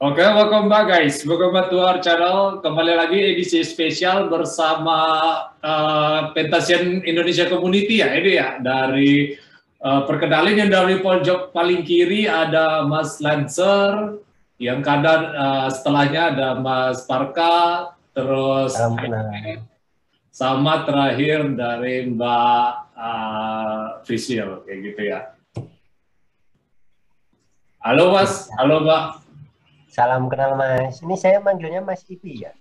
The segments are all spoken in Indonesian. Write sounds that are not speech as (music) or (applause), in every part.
Oke, okay, welcome back guys. Welcome back to our channel. Kembali lagi edisi spesial bersama uh, Pentasian Indonesia Community ya ini ya dari uh, perkenalin yang dari pojok paling kiri ada Mas Lancer, yang kanan uh, setelahnya ada Mas Parka, terus sama terakhir dari Mbak uh, Frisil kayak gitu ya. Halo Mas, halo Mbak. Salam kenal Mas. Ini saya manggilnya Mas Ipi ya?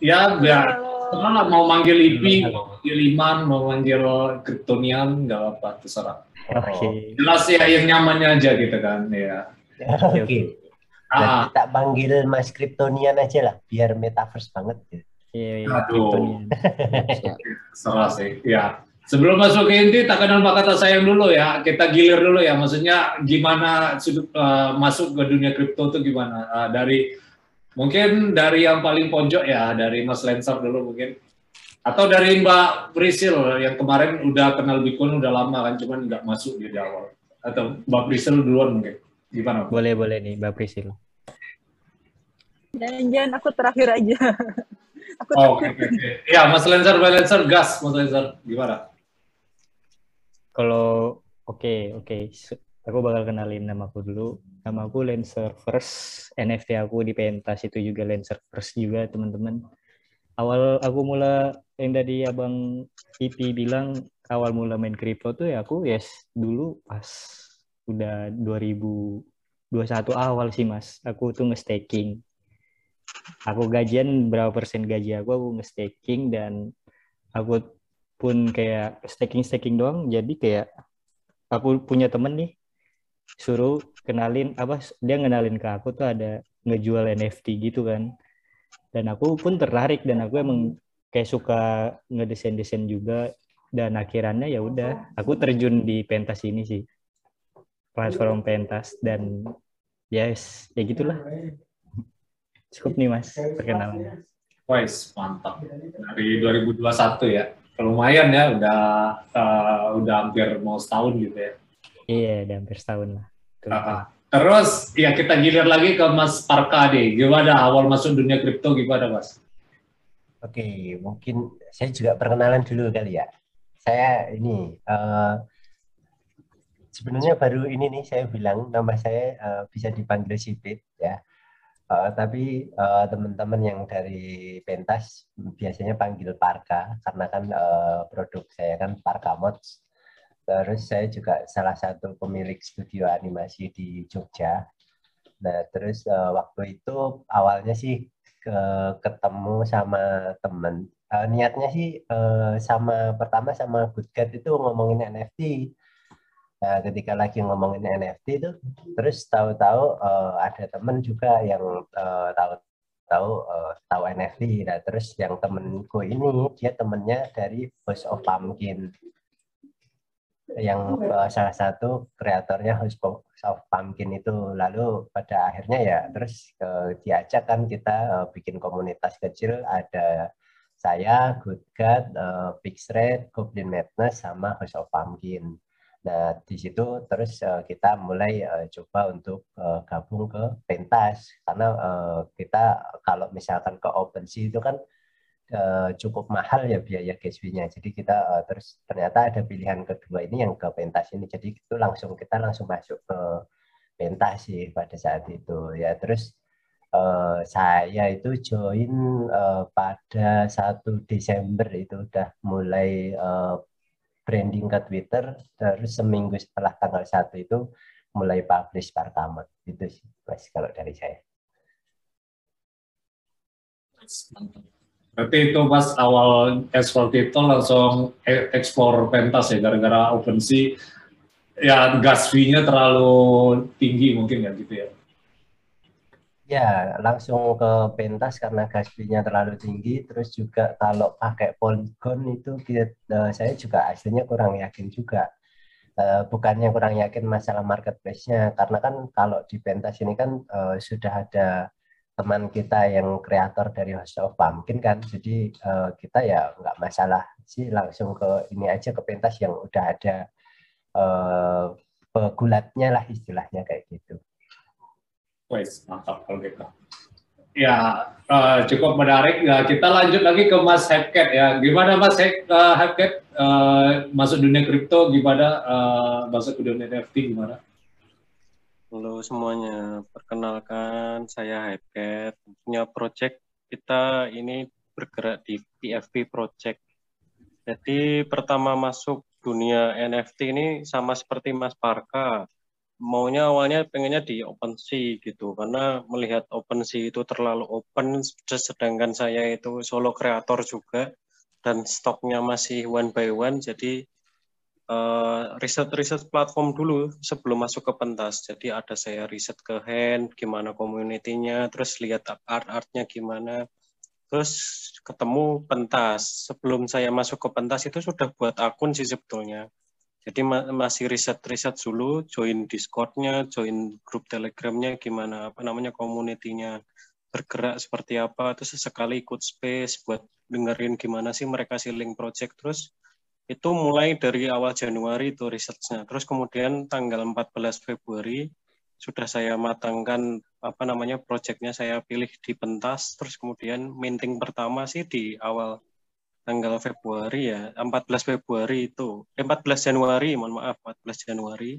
Ya, ya. Terserah mau manggil Ipi, mau manggil Iman, mau manggil Kryptonian, nggak apa, terserah. Oke. Okay. Jelas ya yang nyamannya aja gitu kan, ya. Oke. Okay. Ah. kita panggil Mas Kryptonian aja lah, biar metaverse banget. Gitu. Iya, iya. Aduh. Serah sih, ya. Sebelum masuk ke inti, tak kenal maka kata sayang dulu ya. Kita gilir dulu ya. Maksudnya gimana sudut uh, masuk ke dunia kripto itu gimana? Uh, dari mungkin dari yang paling pojok ya, dari Mas Lensar dulu mungkin. Atau dari Mbak Prisil yang kemarin udah kenal Bitcoin udah lama kan, cuman nggak masuk di awal. Atau Mbak Prisil duluan mungkin. Gimana? Boleh boleh nih Mbak Prisil. Jangan-jangan aku terakhir aja. (laughs) aku oh, oke, okay, okay. Ya, Mas Lensar, Mbak Lensar, gas, Mas Lensar, gimana? kalau oke okay, oke. Okay. aku bakal kenalin nama aku dulu. Nama aku Lancer First. NFT aku di pentas itu juga Lancer First juga teman-teman. Awal aku mula yang tadi abang Pipi bilang awal mula main crypto tuh ya aku yes dulu pas udah 2021 awal sih mas. Aku tuh nge-staking aku gajian berapa persen gaji aku aku nge-staking dan aku pun kayak staking staking doang. Jadi kayak aku punya temen nih suruh kenalin apa dia ngenalin ke aku tuh ada ngejual NFT gitu kan. Dan aku pun tertarik dan aku emang kayak suka ngedesain desain juga. Dan akhirannya ya udah aku terjun di pentas ini sih. Platform pentas dan yes ya gitulah cukup nih mas perkenalannya. Wise mantap. Dari 2021 ya. Lumayan ya udah uh, udah hampir mau setahun gitu ya. Iya udah hampir setahun lah. Uh, terus ya kita gilir lagi ke Mas Parka deh gimana awal masuk dunia kripto gimana Mas? Oke mungkin saya juga perkenalan dulu kali ya. Saya ini uh, sebenarnya baru ini nih saya bilang nama saya uh, bisa dipanggil Sipit ya Uh, tapi uh, teman-teman yang dari pentas biasanya panggil Parka karena kan uh, produk saya kan Parka Mods. Terus saya juga salah satu pemilik studio animasi di Jogja. Nah, terus uh, waktu itu awalnya sih ke, ketemu sama temen. Uh, niatnya sih uh, sama pertama sama Goodcat itu ngomongin NFT Nah, ketika lagi ngomongin NFT itu, terus tahu-tahu uh, ada temen juga yang uh, tahu tahu uh, tahu NFT. Nah, terus yang temenku ini dia temennya dari House of Pumpkin, yang uh, salah satu kreatornya House of Pumpkin itu. Lalu pada akhirnya ya terus uh, diajak kan kita uh, bikin komunitas kecil ada saya, Good God, uh, Pix Red, Goblin Madness, sama House of Pumpkin. Nah, di situ terus uh, kita mulai uh, coba untuk uh, gabung ke pentas karena uh, kita kalau misalkan ke OpenSea itu kan uh, cukup mahal ya biaya gas nya Jadi kita uh, terus ternyata ada pilihan kedua ini yang ke pentas ini. Jadi itu langsung kita langsung masuk ke pentas sih pada saat itu ya. Terus uh, saya itu join uh, pada 1 Desember itu udah mulai uh, branding ke Twitter terus seminggu setelah tanggal satu itu mulai publish pertama itu sih mas kalau dari saya. Berarti itu pas awal ekspor itu langsung ekspor pentas ya gara-gara OpenSea ya gas fee-nya terlalu tinggi mungkin ya gitu ya. Ya, langsung ke pentas karena gas terlalu tinggi. Terus juga kalau pakai polygon itu kita, uh, saya juga aslinya kurang yakin juga. Uh, bukannya kurang yakin masalah marketplace-nya, karena kan kalau di pentas ini kan uh, sudah ada teman kita yang kreator dari House of Pumpkin kan jadi kita ya nggak masalah sih langsung ke ini aja ke pentas yang udah ada pegulatnya lah istilahnya kayak gitu. Wes mantap kalau gitu. Ya uh, cukup menarik. Ya, kita lanjut lagi ke Mas Hepcat ya. Gimana Mas Hepcat uh, masuk dunia kripto? Gimana uh, masuk ke dunia NFT? Gimana? Halo semuanya, perkenalkan saya Hypecat. Punya project kita ini bergerak di PFP Project. Jadi pertama masuk dunia NFT ini sama seperti Mas Parka. Maunya awalnya pengennya di OpenSea gitu, karena melihat OpenSea itu terlalu open, sedangkan saya itu solo kreator juga, dan stoknya masih one by one, jadi uh, riset-riset platform dulu sebelum masuk ke pentas. Jadi ada saya riset ke hand, gimana community-nya, terus lihat art-artnya gimana, terus ketemu pentas. Sebelum saya masuk ke pentas itu sudah buat akun sih sebetulnya. Jadi ma masih riset-riset dulu, join Discord-nya, join grup Telegram-nya, gimana apa namanya community-nya bergerak seperti apa, terus sesekali ikut space buat dengerin gimana sih mereka link project terus itu mulai dari awal Januari itu risetnya. Terus kemudian tanggal 14 Februari sudah saya matangkan apa namanya proyeknya saya pilih di pentas. Terus kemudian minting pertama sih di awal tanggal Februari ya, 14 Februari itu. Eh, 14 Januari, mohon maaf, 14 Januari.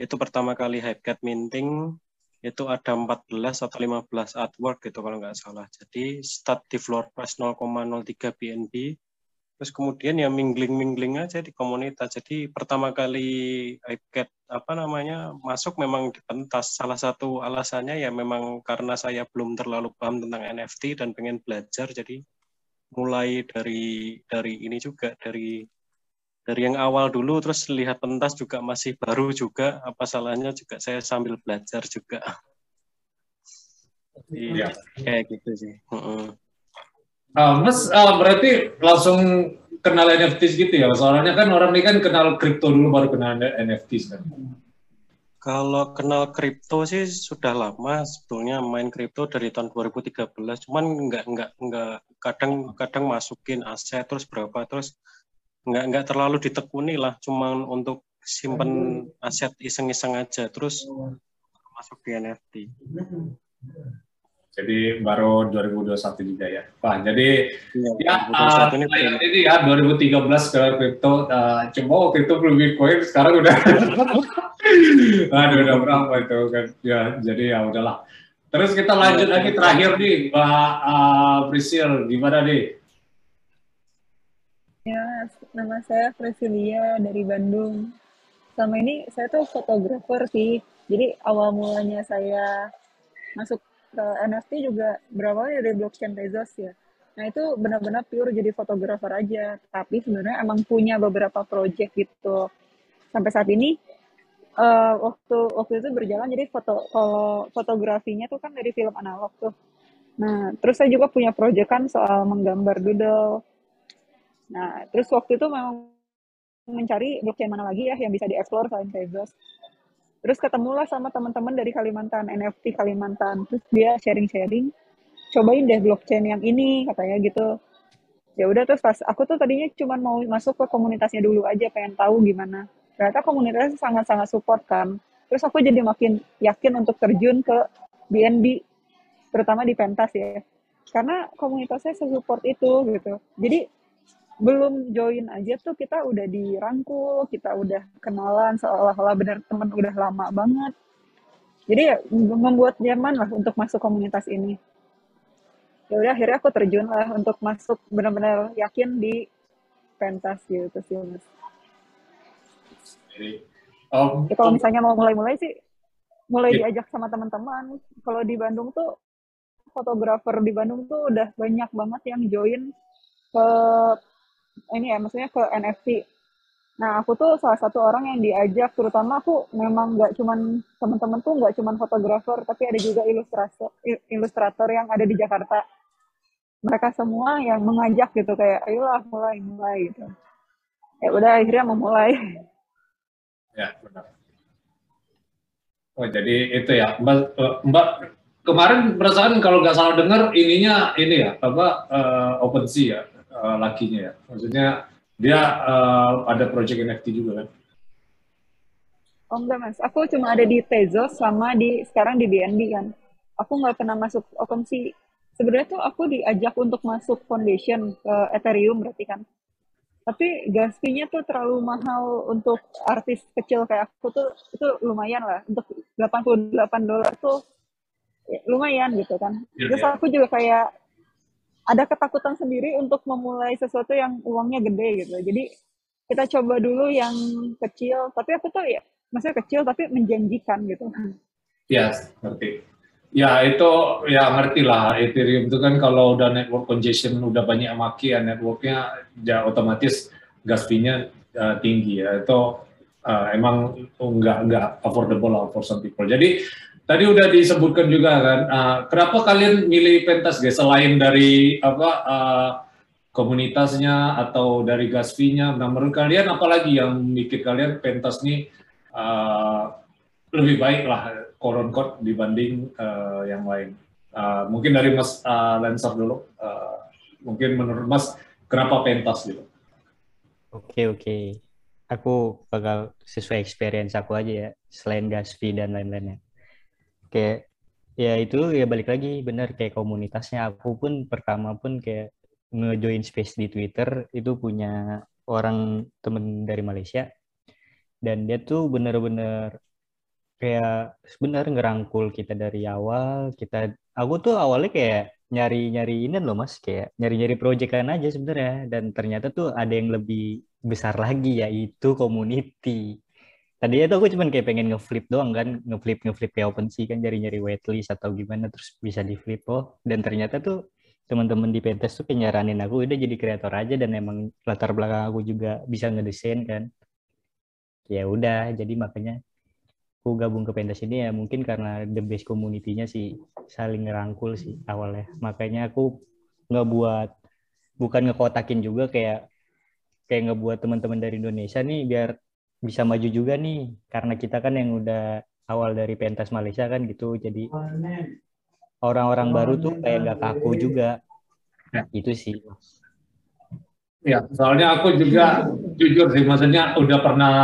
Itu pertama kali Hypecat minting itu ada 14 atau 15 artwork gitu kalau nggak salah. Jadi start di floor price 0,03 BNB terus kemudian ya mingling-mingling aja di komunitas. Jadi pertama kali iPad apa namanya masuk memang di pentas. Salah satu alasannya ya memang karena saya belum terlalu paham tentang NFT dan pengen belajar. Jadi mulai dari dari ini juga dari dari yang awal dulu terus lihat pentas juga masih baru juga apa salahnya juga saya sambil belajar juga. Iya, kayak gitu sih. Uh -uh. Uh, mas uh, berarti langsung kenal NFT gitu ya? Soalnya kan orang ini kan kenal kripto dulu baru kenal NFT kan. Kalau kenal kripto sih sudah lama sebetulnya main kripto dari tahun 2013. Cuman nggak nggak nggak kadang kadang masukin aset terus berapa terus nggak nggak terlalu ditekuni lah. Cuman untuk simpen aset iseng-iseng aja terus masuk di NFT. Jadi baru 2021 juga ya. Wah, jadi ya, ya uh, ini, ini ya 2013 ke kripto uh, coba waktu itu belum Bitcoin sekarang udah (laughs) (laughs) aduh udah berapa itu kan. Ya, jadi ya udahlah. Terus kita lanjut lagi terakhir nih Mbak uh, gimana nih? Ya, nama saya Prisilia dari Bandung. Selama ini saya tuh fotografer sih. Jadi awal mulanya saya masuk ke NFT juga berapa dari blockchain Tezos ya. Nah itu benar-benar pure jadi fotografer aja. Tapi sebenarnya emang punya beberapa project gitu. Sampai saat ini uh, waktu waktu itu berjalan jadi foto kalau fotografinya tuh kan dari film analog tuh. Nah terus saya juga punya project kan soal menggambar doodle. Nah terus waktu itu memang mencari blockchain mana lagi ya yang bisa dieksplor selain Tezos terus ketemulah sama teman-teman dari Kalimantan NFT Kalimantan terus dia sharing-sharing cobain deh blockchain yang ini katanya gitu ya udah terus pas aku tuh tadinya cuma mau masuk ke komunitasnya dulu aja pengen tahu gimana ternyata komunitasnya sangat-sangat support kan terus aku jadi makin yakin untuk terjun ke BNB terutama di pentas ya karena komunitasnya sesupport itu gitu jadi belum join aja tuh kita udah dirangkul, kita udah kenalan seolah-olah benar teman udah lama banget. Jadi ya membuat nyaman lah untuk masuk komunitas ini. Ya udah akhirnya aku terjun lah untuk masuk benar-benar yakin di pentas gitu sih mas. Um, ya, kalau misalnya mau mulai-mulai sih mulai yeah. diajak sama teman-teman. Kalau di Bandung tuh fotografer di Bandung tuh udah banyak banget yang join ke ini ya maksudnya ke NFT. Nah aku tuh salah satu orang yang diajak, terutama aku memang nggak cuman teman-teman tuh nggak cuman fotografer, tapi ada juga ilustrator ilustrator yang ada di Jakarta. Mereka semua yang mengajak gitu kayak ayolah mulai mulai gitu. Ya udah akhirnya memulai. (laughs) Ya benar. Oh jadi itu ya Mbak Mbak kemarin perasaan kalau nggak salah dengar ininya ini ya apa uh, OpenSea ya uh, lakinya ya. Maksudnya dia uh, ada project NFT juga kan? Oh enggak mas, aku cuma ada di Tezos sama di sekarang di BNB kan. Aku nggak pernah masuk OpenSea. Sebenarnya tuh aku diajak untuk masuk foundation ke Ethereum berarti kan. Tapi gas fee-nya tuh terlalu mahal untuk artis kecil kayak aku tuh itu lumayan lah. Untuk 88 dolar tuh ya, lumayan gitu kan. Ya, Terus ya. aku juga kayak ada ketakutan sendiri untuk memulai sesuatu yang uangnya gede gitu. Jadi kita coba dulu yang kecil, tapi aku tuh ya maksudnya kecil tapi menjanjikan gitu. Ya, ngerti. Ya itu ya ngerti lah Ethereum itu kan kalau udah network congestion udah banyak maki ya networknya ya otomatis gas fee-nya uh, tinggi ya itu uh, emang nggak nggak affordable lah for some people. Jadi Tadi udah disebutkan juga kan, uh, kenapa kalian milih pentas guys selain dari apa uh, komunitasnya atau dari gas fee-nya? Nah menurut kalian apalagi yang bikin kalian pentas nih uh, lebih baik lah koron code dibanding uh, yang lain? Uh, mungkin dari Mas uh, Lancer dulu, uh, mungkin menurut Mas kenapa pentas gitu? Oke okay, oke, okay. aku bakal sesuai experience aku aja ya, selain gas fee dan lain-lainnya kayak ya itu ya balik lagi bener kayak komunitasnya aku pun pertama pun kayak ngejoin space di Twitter itu punya orang temen dari Malaysia dan dia tuh bener-bener kayak sebenarnya ngerangkul kita dari awal kita aku tuh awalnya kayak nyari-nyari ini loh mas kayak nyari-nyari proyekan aja sebenarnya. Dan ternyata tuh ada yang lebih besar lagi yaitu community. Tadinya tuh aku cuma kayak pengen ngeflip doang kan ngeflip ngeflip kayak OpenSea kan nyari-nyari waitlist atau gimana terus bisa di flip oh. Dan ternyata tuh teman-teman di Pentes tuh nyaranin aku udah jadi kreator aja dan emang latar belakang aku juga bisa ngedesain kan. Ya udah jadi makanya aku gabung ke Pentes ini ya mungkin karena the base community-nya sih saling ngerangkul sih awalnya. Makanya aku nggak buat bukan ngekotakin juga kayak kayak ngebuat teman-teman dari Indonesia nih biar bisa maju juga nih. Karena kita kan yang udah awal dari pentas Malaysia kan gitu jadi orang-orang baru tuh kayak nggak kaku juga. Ya. itu sih ya soalnya aku juga jujur sih maksudnya udah pernah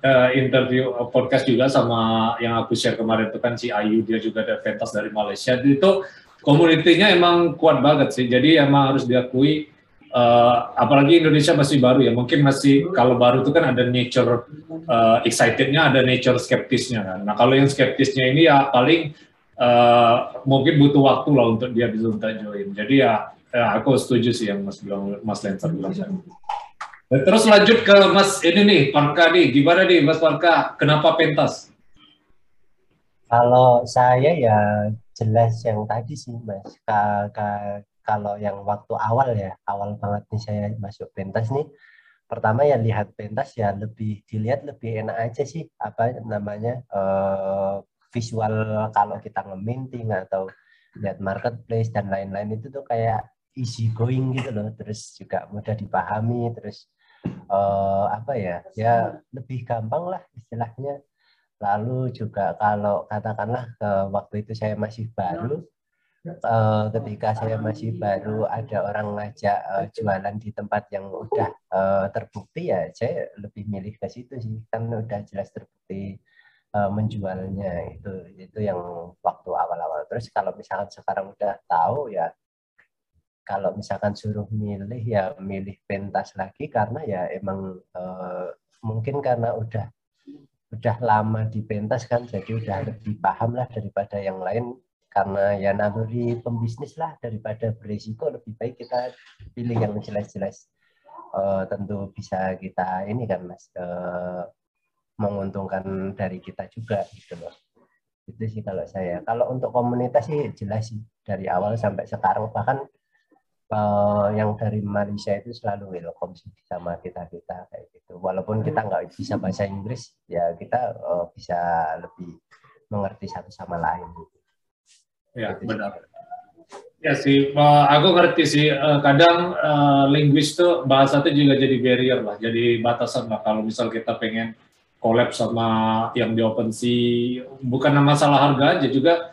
uh, interview uh, podcast juga sama yang aku share kemarin itu kan si Ayu dia juga ada pentas dari Malaysia. Itu komunitinya emang kuat banget sih jadi emang harus diakui uh, apalagi Indonesia masih baru ya mungkin masih kalau baru itu kan ada nature uh, excitednya ada nature skeptisnya kan. Nah kalau yang skeptisnya ini ya paling uh, mungkin butuh waktu lah untuk dia bisa join. Jadi ya, ya aku setuju sih yang Mas bilang Mas Lencer bilang. Dan terus lanjut ke Mas ini nih Parka nih. Gimana nih Mas Parka? Kenapa pentas? Kalau saya ya jelas yang tadi sih Mas. Kalau yang waktu awal ya awal banget nih saya masuk pentas nih. Pertama ya lihat pentas ya lebih dilihat lebih enak aja sih. Apa namanya uh, visual kalau kita ngeminting atau lihat marketplace dan lain-lain itu tuh kayak easy going gitu loh. Terus juga mudah dipahami terus uh, apa ya ya lebih gampang lah istilahnya. Lalu juga kalau katakanlah uh, waktu itu saya masih baru uh, ketika saya masih baru ada orang ngajak uh, jualan di tempat yang udah uh, terbukti ya saya lebih milih ke situ sih. Kan udah jelas terbukti menjualnya itu. Itu yang waktu awal-awal. Terus kalau misalkan sekarang udah tahu ya kalau misalkan suruh milih ya milih pentas lagi karena ya emang uh, mungkin karena udah udah lama di pentas kan jadi udah lebih paham lah daripada yang lain. Karena ya naluri pembisnis lah daripada berisiko lebih baik kita pilih yang jelas-jelas uh, tentu bisa kita ini kan mas uh, menguntungkan dari kita juga gitu loh. Itu sih kalau saya. Kalau untuk komunitas sih jelas sih dari awal sampai sekarang. Bahkan uh, yang dari Malaysia itu selalu welcome sih sama kita kita kayak gitu walaupun kita nggak bisa bahasa Inggris ya kita uh, bisa lebih mengerti satu sama lain gitu Ya, benar. Ya sih, aku ngerti sih. Eh, kadang uh, linguis tuh bahasa itu juga jadi barrier lah, jadi batasan lah. Kalau misal kita pengen collab sama yang di OpenSea, bukan masalah harga aja juga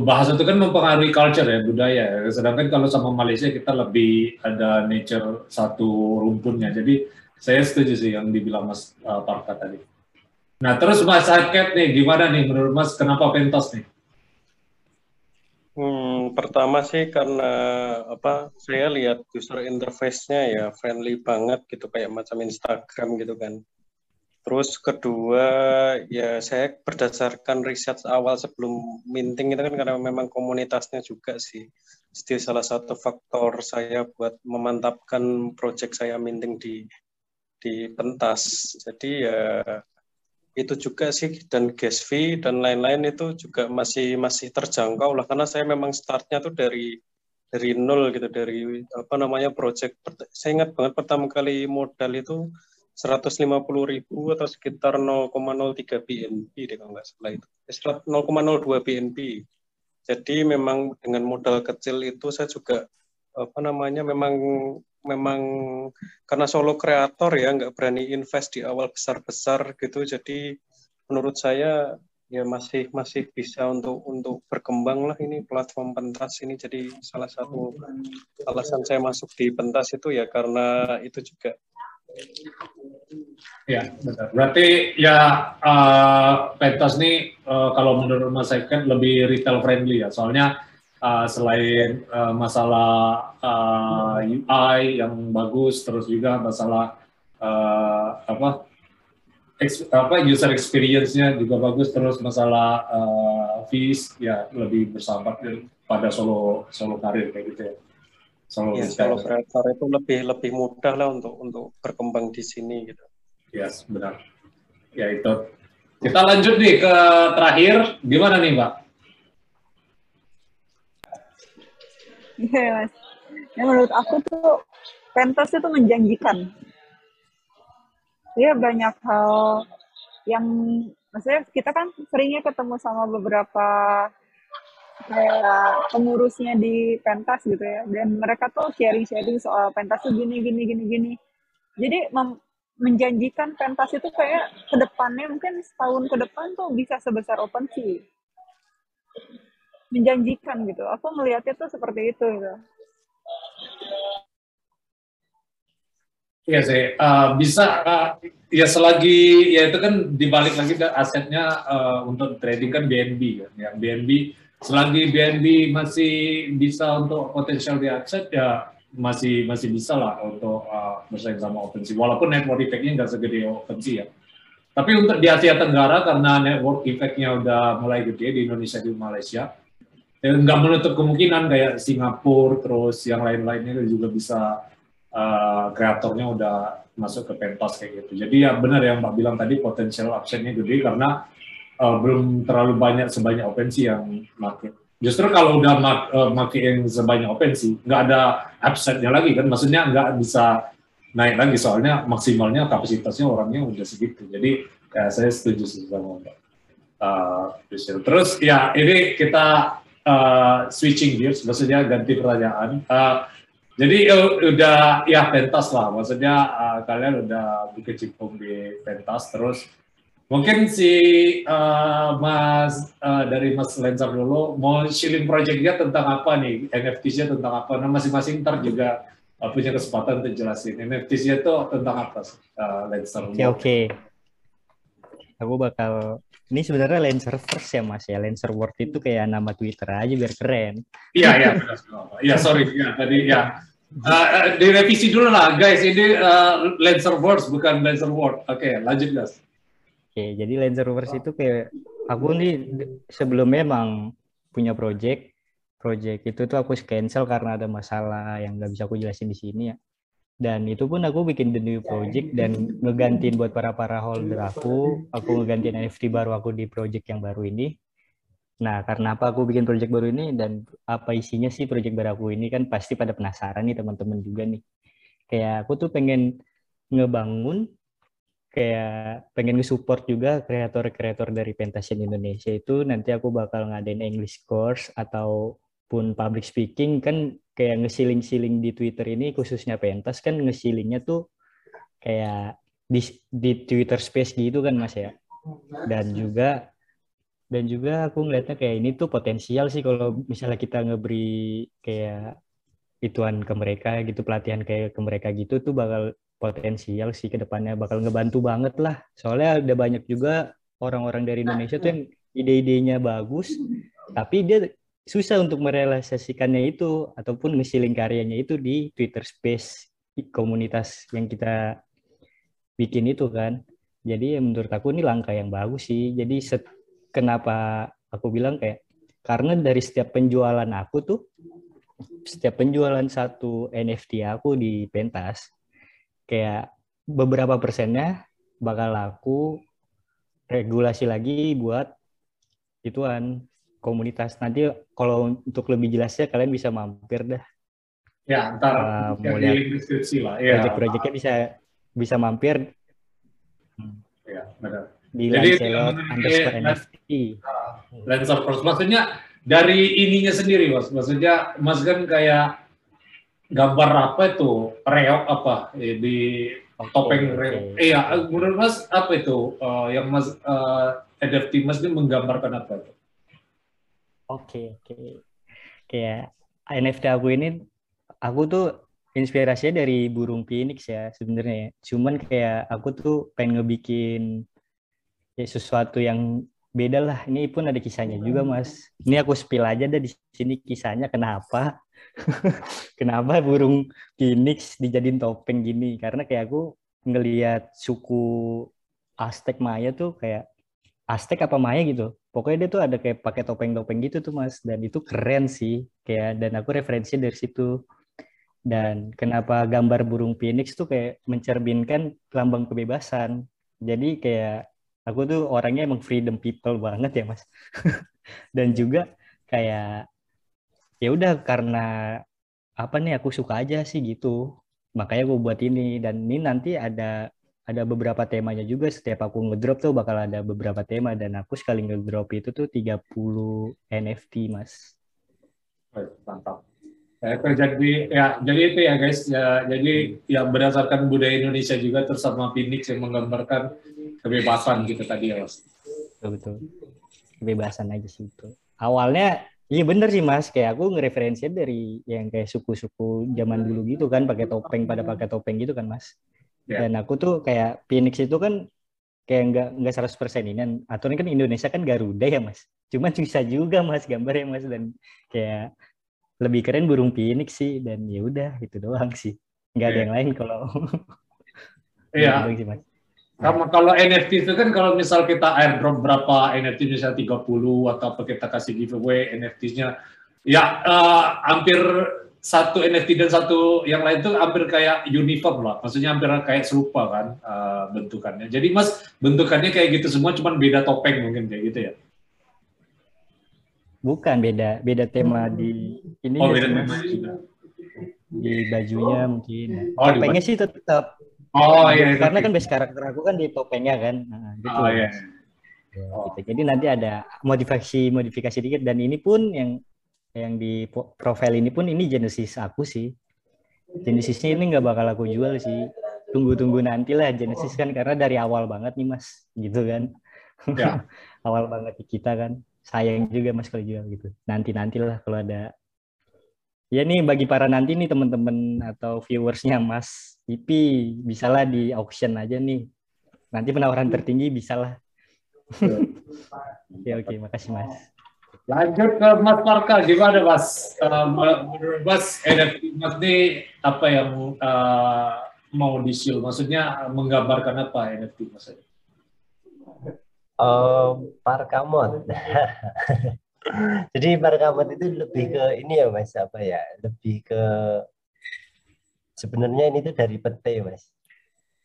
bahasa itu kan mempengaruhi culture ya budaya. Sedangkan kalau sama Malaysia kita lebih ada nature satu rumpunnya. Jadi saya setuju sih yang dibilang Mas uh, Parka tadi. Nah terus Mas Haket nih gimana nih menurut Mas kenapa pentas nih? Hmm, pertama sih karena apa saya lihat user interface-nya ya friendly banget gitu kayak macam Instagram gitu kan. Terus kedua ya saya berdasarkan riset awal sebelum minting itu kan karena memang komunitasnya juga sih. Jadi salah satu faktor saya buat memantapkan project saya minting di di pentas. Jadi ya itu juga sih dan gas fee dan lain-lain itu juga masih masih terjangkau lah karena saya memang startnya tuh dari dari nol gitu dari apa namanya project saya ingat banget pertama kali modal itu 150 ribu atau sekitar 0,03 BNP kalau nggak salah itu. 0,02 BNP jadi memang dengan modal kecil itu saya juga apa namanya memang memang karena solo kreator ya nggak berani invest di awal besar-besar gitu. Jadi menurut saya ya masih masih bisa untuk untuk berkembang lah ini platform pentas ini. Jadi salah satu alasan saya masuk di pentas itu ya karena itu juga ya benar berarti ya uh, pentas ini uh, kalau menurut Mas kan lebih retail friendly ya soalnya uh, selain uh, masalah uh, UI yang bagus, terus juga masalah uh, apa ex, apa user experience-nya juga bagus, terus masalah uh, fees ya lebih bersahabat pada solo solo karir kayak gitu ya. Solo, ya, solo creator itu lebih lebih mudah lah untuk untuk berkembang di sini gitu. Yes, benar. Ya itu. Kita lanjut nih ke terakhir, gimana nih Mbak? Iya mas. Ya menurut aku tuh pentas itu menjanjikan. Iya banyak hal yang maksudnya kita kan seringnya ketemu sama beberapa kayak pengurusnya di pentas gitu ya dan mereka tuh sharing-sharing soal pentas tuh gini gini gini gini jadi menjanjikan pentas itu kayak ke depannya mungkin setahun ke depan tuh bisa sebesar open sih menjanjikan gitu. Aku melihatnya tuh seperti itu gitu. Iya sih, uh, bisa uh, ya selagi ya itu kan dibalik lagi ke asetnya uh, untuk trading kan BNB kan, yang BNB selagi BNB masih bisa untuk potensial di aset ya masih masih bisa lah untuk uh, bersaing sama OpenSea walaupun network effect-nya nggak segede OpenSea ya. Tapi untuk di Asia Tenggara karena network effect-nya udah mulai gede di Indonesia di Malaysia, ya nggak menutup kemungkinan kayak Singapura terus yang lain-lainnya juga bisa uh, kreatornya udah masuk ke pentas kayak gitu. Jadi ya benar yang Mbak bilang tadi potensial upside-nya gede karena uh, belum terlalu banyak sebanyak OpenSea yang market. Justru kalau udah mak, uh, make yang sebanyak OpenSea, nggak ada upside-nya lagi kan, maksudnya nggak bisa naik lagi soalnya maksimalnya kapasitasnya orangnya udah segitu. Jadi ya, saya setuju sama Mbak. Uh, Terus ya ini kita uh, switching gears, maksudnya ganti pertanyaan. Uh, jadi uh, udah ya pentas lah, maksudnya uh, kalian udah berkecimpung di pentas, terus mungkin si uh, Mas uh, dari Mas Lenser dulu mau shilling projectnya tentang apa nih, NFT-nya tentang apa? Nah masing-masing ntar juga uh, punya kesempatan untuk jelasin NFT-nya itu tentang apa, uh, Lenser. Oke okay, oke. Okay. Aku bakal ini sebenarnya Lancer First ya Mas ya. Lancer World itu kayak nama Twitter aja biar keren. Iya iya Iya sorry ya tadi ya. Uh, direvisi dulu lah guys. Ini uh, Lancer Words bukan Lancer World. Oke okay, lanjut guys. Oke jadi Lancer Words itu kayak aku nih sebelumnya emang punya project. Project itu tuh aku cancel karena ada masalah yang nggak bisa aku jelasin di sini ya. Dan itu pun aku bikin the new project dan ngegantiin buat para para holder aku aku ngegantiin NFT baru aku di project yang baru ini. Nah karena apa aku bikin project baru ini dan apa isinya sih project baru aku ini kan pasti pada penasaran nih teman-teman juga nih. Kayak aku tuh pengen ngebangun kayak pengen nge-support juga kreator-kreator dari Pentassion Indonesia itu nanti aku bakal ngadain English course ataupun public speaking. Kan kayak ngesiling-siling di Twitter ini khususnya pentas kan ngesilingnya tuh kayak di, di Twitter Space gitu kan mas ya? Dan juga dan juga aku ngeliatnya kayak ini tuh potensial sih kalau misalnya kita ngeberi kayak ituan ke mereka gitu pelatihan kayak ke mereka gitu tuh bakal potensial sih ke depannya bakal ngebantu banget lah. Soalnya ada banyak juga orang-orang dari Indonesia tuh yang ide-idenya bagus tapi dia susah untuk merealisasikannya itu ataupun ngesiling karyanya itu di Twitter Space komunitas yang kita bikin itu kan. Jadi menurut aku ini langkah yang bagus sih. Jadi kenapa aku bilang kayak karena dari setiap penjualan aku tuh setiap penjualan satu NFT aku di pentas kayak beberapa persennya bakal aku regulasi lagi buat ituan komunitas. Nanti kalau untuk lebih jelasnya kalian bisa mampir dah. Ya ntar uh, mau lihat deskripsi lah. Ya project-projectnya bisa bisa mampir. Ya benar. Di Lancelot underscore NFT. Lancelot maksudnya dari ininya sendiri mas, maksudnya mas kan kayak gambar apa itu reok apa eh, di okay, topeng reok. Iya, menurut mas apa itu uh, yang mas uh, eh, NFT mas ini menggambarkan apa itu? Oke okay, oke, okay. kayak NFT aku ini aku tuh inspirasinya dari burung phoenix ya sebenarnya. Cuman kayak aku tuh pengen ngebikin ya sesuatu yang beda lah. Ini pun ada kisahnya juga, Mas. Ini aku spill aja deh di sini kisahnya kenapa. (laughs) kenapa burung phoenix dijadiin topeng gini? Karena kayak aku ngelihat suku Aztec Maya tuh kayak Aztec apa Maya gitu. Pokoknya dia tuh ada kayak pakai topeng-topeng gitu tuh, Mas. Dan itu keren sih. Kayak dan aku referensi dari situ. Dan kenapa gambar burung phoenix tuh kayak mencerminkan lambang kebebasan. Jadi kayak aku tuh orangnya emang freedom people banget ya mas. (laughs) Dan juga kayak ya udah karena apa nih aku suka aja sih gitu. Makanya aku buat ini. Dan ini nanti ada ada beberapa temanya juga. Setiap aku ngedrop tuh bakal ada beberapa tema. Dan aku sekali ngedrop itu tuh 30 NFT mas. Mantap ya, jadi ya jadi itu ya guys. Ya jadi yang berdasarkan budaya Indonesia juga terus sama Phoenix yang menggambarkan kebebasan gitu tadi ya mas. Betul betul. Kebebasan aja sih itu awalnya Iya bener sih mas, kayak aku ngereferensinya dari yang kayak suku-suku zaman dulu gitu kan, pakai topeng pada pakai topeng gitu kan mas. Yeah. Dan aku tuh kayak Phoenix itu kan kayak nggak nggak seratus persen ini, ini kan Indonesia kan Garuda ya mas. Cuman bisa juga mas gambarnya mas. Dan kayak lebih keren burung Phoenix sih dan ya udah itu doang sih. Nggak yeah. ada yang lain kalau. (laughs) Iya. Yeah. Sama kalau NFT itu kan kalau misal kita airdrop berapa NFT misalnya 30 atau apa kita kasih giveaway NFT-nya ya uh, hampir satu NFT dan satu yang lain itu hampir kayak uniform lah, maksudnya hampir kayak serupa kan uh, bentukannya. Jadi mas bentukannya kayak gitu semua, cuman beda topeng mungkin kayak gitu ya? Bukan beda, beda tema di ini. Oh beda tema juga. Di bajunya mungkin. Oh, Topengnya sih tetap Oh iya. Karena kan base karakter aku kan di topengnya kan. Nah, gitu. Oh iya. Ya, gitu. Jadi nanti ada modifikasi modifikasi dikit dan ini pun yang yang di profile ini pun ini Genesis aku sih. Genesisnya ini nggak bakal aku jual sih. Tunggu-tunggu nanti lah Genesis kan karena dari awal banget nih mas, gitu kan. Ya. (laughs) awal banget kita kan. Sayang juga mas kalau jual gitu. Nanti nantilah kalau ada ya nih bagi para nanti nih teman-teman atau viewersnya Mas IP bisalah di auction aja nih. Nanti penawaran tertinggi bisalah. Oke oke, makasih Mas. Lanjut ke Mas Parka, gimana Mas? Uh, menurut Mas NFT Mas ini apa yang uh, mau disiul? Maksudnya menggambarkan apa NFT Mas? Uh, Parkamot. (laughs) Jadi Parkamot itu lebih ke ini ya Mas, apa ya? Lebih ke sebenarnya ini tuh dari pete mas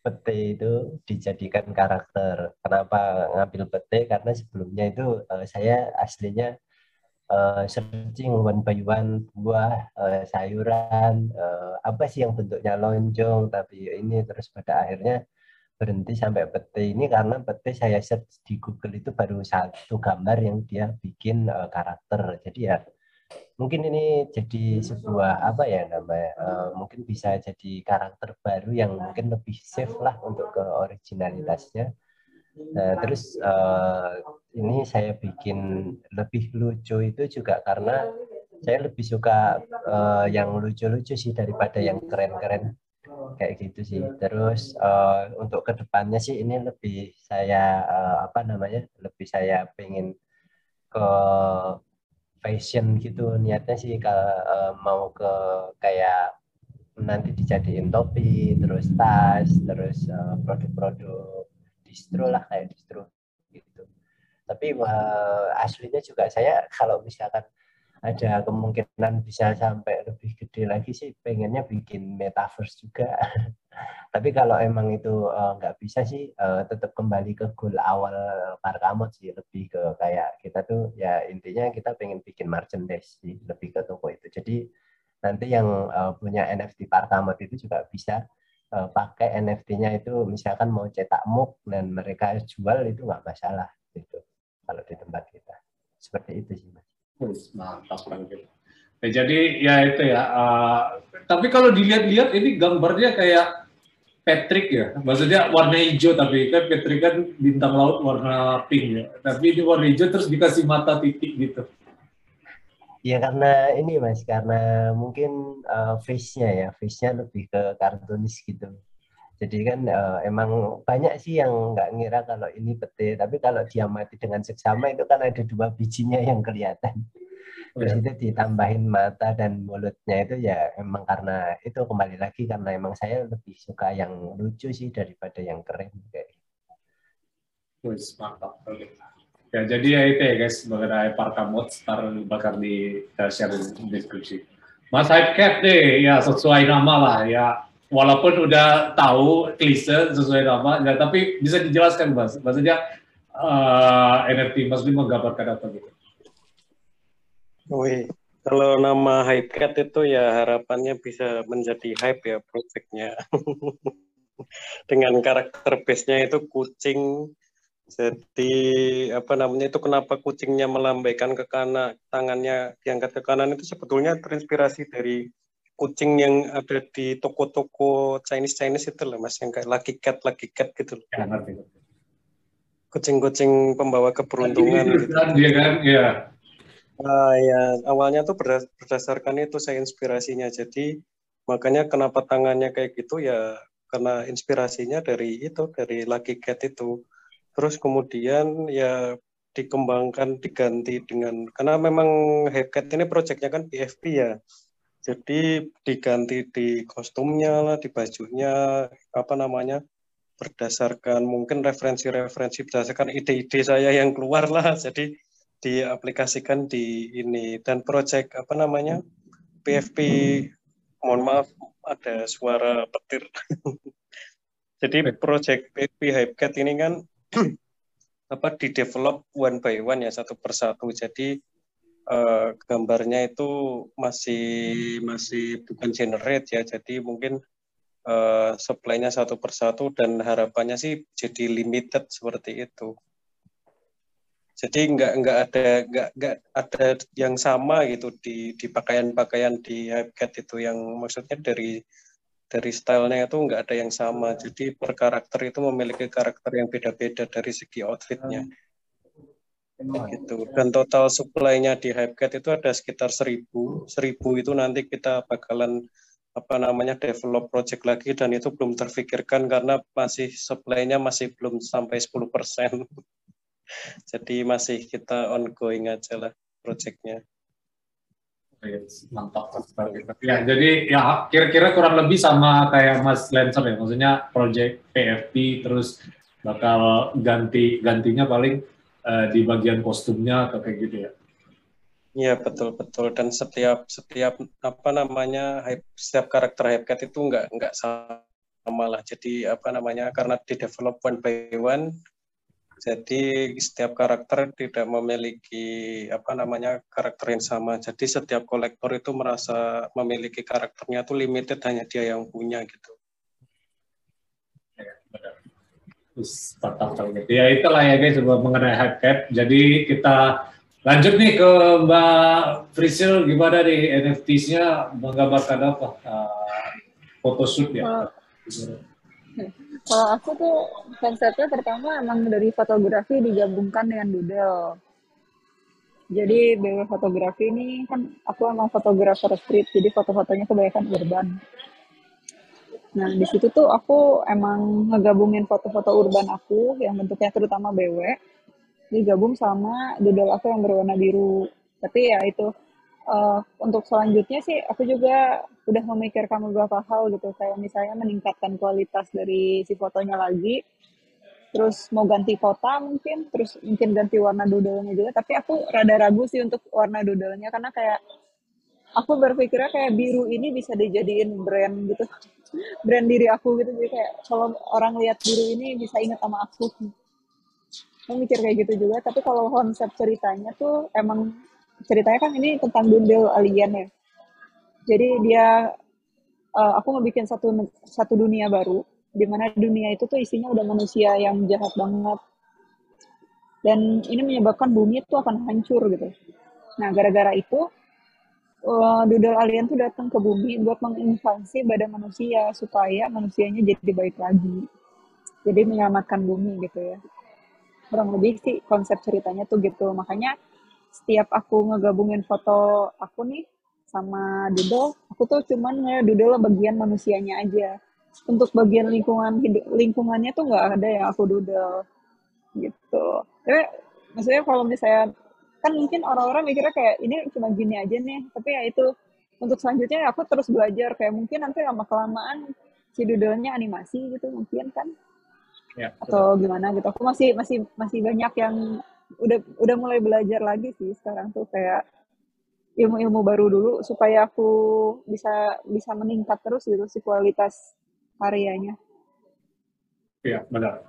pete itu dijadikan karakter kenapa ngambil pete karena sebelumnya itu uh, saya aslinya uh, searching one by one buah uh, sayuran uh, apa sih yang bentuknya lonjong tapi ini terus pada akhirnya berhenti sampai pete. Ini karena pete saya search di Google itu baru satu gambar yang dia bikin uh, karakter. Jadi ya mungkin ini jadi sebuah apa ya namanya uh, mungkin bisa jadi karakter baru yang mungkin lebih safe lah untuk ke originalitasnya. Nah, terus uh, ini saya bikin lebih lucu itu juga karena saya lebih suka uh, yang lucu-lucu sih daripada yang keren-keren kayak gitu sih. Terus uh, untuk ke depannya sih ini lebih saya uh, apa namanya lebih saya pengen ke fashion gitu niatnya sih kalau uh, mau ke kayak nanti dijadiin topi, terus tas, terus produk-produk uh, distro lah kayak distro gitu. Tapi uh, aslinya juga saya kalau misalkan ada kemungkinan bisa sampai gede lagi sih pengennya bikin metaverse juga. (laughs) Tapi kalau emang itu uh, nggak bisa sih uh, tetap kembali ke goal awal Parkamot sih lebih ke kayak kita tuh ya intinya kita pengen bikin merchandise sih lebih ke toko itu. Jadi nanti yang uh, punya NFT Parkamot itu juga bisa uh, pakai NFT-nya itu misalkan mau cetak mug dan mereka jual itu nggak masalah gitu kalau di tempat kita. Seperti itu sih mas. Mantap gitu. Ya, jadi ya itu ya. Uh, tapi kalau dilihat-lihat ini gambarnya kayak Patrick ya. Maksudnya warna hijau tapi kan Patrick kan bintang laut warna pink ya. Tapi ini warna hijau terus dikasih mata titik gitu. Ya karena ini mas, karena mungkin uh, face-nya ya, face-nya lebih ke kartunis gitu. Jadi kan uh, emang banyak sih yang nggak ngira kalau ini petir, tapi kalau dia mati dengan seksama itu kan ada dua bijinya yang kelihatan. Terus yeah. itu ditambahin mata dan mulutnya itu ya emang karena itu kembali lagi karena emang saya lebih suka yang lucu sih daripada yang keren kayak. Wis mantap. Ya jadi ya itu ya guys mengenai Parkamot ntar bakal di share di deskripsi. Mas Hypecat deh ya sesuai nama lah ya walaupun udah tahu klise sesuai nama, ya, tapi bisa dijelaskan mas, maksudnya uh, eh, NFT Mas Bim menggambarkan apa gitu? Wih, kalau nama Hypecat itu ya harapannya bisa menjadi hype ya projectnya. (laughs) Dengan karakter base-nya itu kucing, jadi apa namanya itu kenapa kucingnya melambaikan ke kanan, tangannya diangkat ke kanan itu sebetulnya terinspirasi dari kucing yang ada di toko-toko Chinese Chinese itu loh mas yang kayak lucky cat lucky cat gitu loh. Ya, Kucing-kucing pembawa keberuntungan gitu. Dia kan, ya. Ah ya awalnya tuh berdasarkan itu saya inspirasinya. Jadi makanya kenapa tangannya kayak gitu ya karena inspirasinya dari itu dari lucky cat itu. Terus kemudian ya dikembangkan diganti dengan karena memang Hepcat ini proyeknya kan PFP ya jadi diganti di kostumnya lah, di bajunya, apa namanya, berdasarkan mungkin referensi-referensi berdasarkan ide-ide saya yang keluar lah. Jadi diaplikasikan di ini. Dan proyek apa namanya PFP mohon maaf ada suara petir. (laughs) Jadi proyek PFP Hypecat ini kan (clears throat) apa di develop one by one ya satu persatu. Jadi uh, gambarnya itu masih masih bukan generate ya, jadi mungkin uh, supply-nya satu persatu dan harapannya sih jadi limited seperti itu. Jadi nggak nggak ada nggak nggak ada yang sama gitu di di pakaian-pakaian di Hypecat itu. Yang maksudnya dari dari stylenya itu nggak ada yang sama. Jadi per karakter itu memiliki karakter yang beda-beda dari segi outfitnya. Gitu. Dan total supply-nya di Hypecat itu ada sekitar 1000 1000 itu nanti kita bakalan apa namanya develop project lagi dan itu belum terfikirkan karena masih supply-nya masih belum sampai 10% (laughs) jadi masih kita ongoing aja lah projectnya mantap sekali. Ya, jadi ya kira-kira kurang lebih sama kayak Mas Lancer ya, maksudnya project PFP terus bakal ganti gantinya paling uh, di bagian kostumnya atau kayak gitu ya. Iya betul betul dan setiap setiap apa namanya setiap karakter Hypecat itu nggak nggak sama lah jadi apa namanya karena di develop one by one jadi setiap karakter tidak memiliki apa namanya karakter yang sama. Jadi setiap kolektor itu merasa memiliki karakternya itu limited hanya dia yang punya gitu. Terus gitu. Ya itulah ya guys mengenai hype Jadi kita lanjut nih ke Mbak Frisil. Gimana nih NFT-nya menggambarkan apa? Uh, photoshoot ya. Kalau aku tuh konsepnya pertama emang dari fotografi digabungkan dengan doodle. Jadi BW fotografi ini kan aku emang fotografer street, jadi foto-fotonya kebanyakan urban. Nah, di situ tuh aku emang ngegabungin foto-foto urban aku yang bentuknya terutama BW, digabung sama doodle aku yang berwarna biru. Tapi ya itu uh, untuk selanjutnya sih aku juga udah memikirkan beberapa hal gitu. Kayak misalnya meningkatkan kualitas dari si fotonya lagi terus mau ganti kota mungkin terus mungkin ganti warna doodle-nya juga. Tapi aku rada ragu sih untuk warna doodle-nya karena kayak aku berpikirnya kayak biru ini bisa dijadiin brand gitu. (laughs) Brand diri aku gitu. Jadi kayak kalau orang lihat biru ini bisa ingat sama aku. Aku mikir kayak gitu juga. Tapi kalau konsep ceritanya tuh emang ceritanya kan ini tentang doodle alien ya jadi dia uh, aku ngebikin satu satu dunia baru di mana dunia itu tuh isinya udah manusia yang jahat banget. Dan ini menyebabkan bumi itu akan hancur gitu. Nah gara-gara itu uh, doodle alien tuh datang ke bumi buat menginvasi badan manusia supaya manusianya jadi baik lagi. Jadi menyelamatkan bumi gitu ya. Kurang lebih sih konsep ceritanya tuh gitu. Makanya setiap aku ngegabungin foto aku nih sama doodle. Aku tuh cuman nge doodle bagian manusianya aja. Untuk bagian lingkungan hidup lingkungannya tuh nggak ada yang aku doodle gitu. Tapi maksudnya kalau misalnya kan mungkin orang-orang mikirnya kayak ini cuma gini aja nih, tapi ya itu untuk selanjutnya aku terus belajar. Kayak mungkin nanti lama kelamaan si doodle-nya animasi gitu mungkin kan? Ya, atau gimana gitu. Aku masih masih masih banyak yang udah udah mulai belajar lagi sih sekarang tuh kayak ilmu-ilmu baru dulu supaya aku bisa bisa meningkat terus gitu si kualitas karyanya. Iya, benar.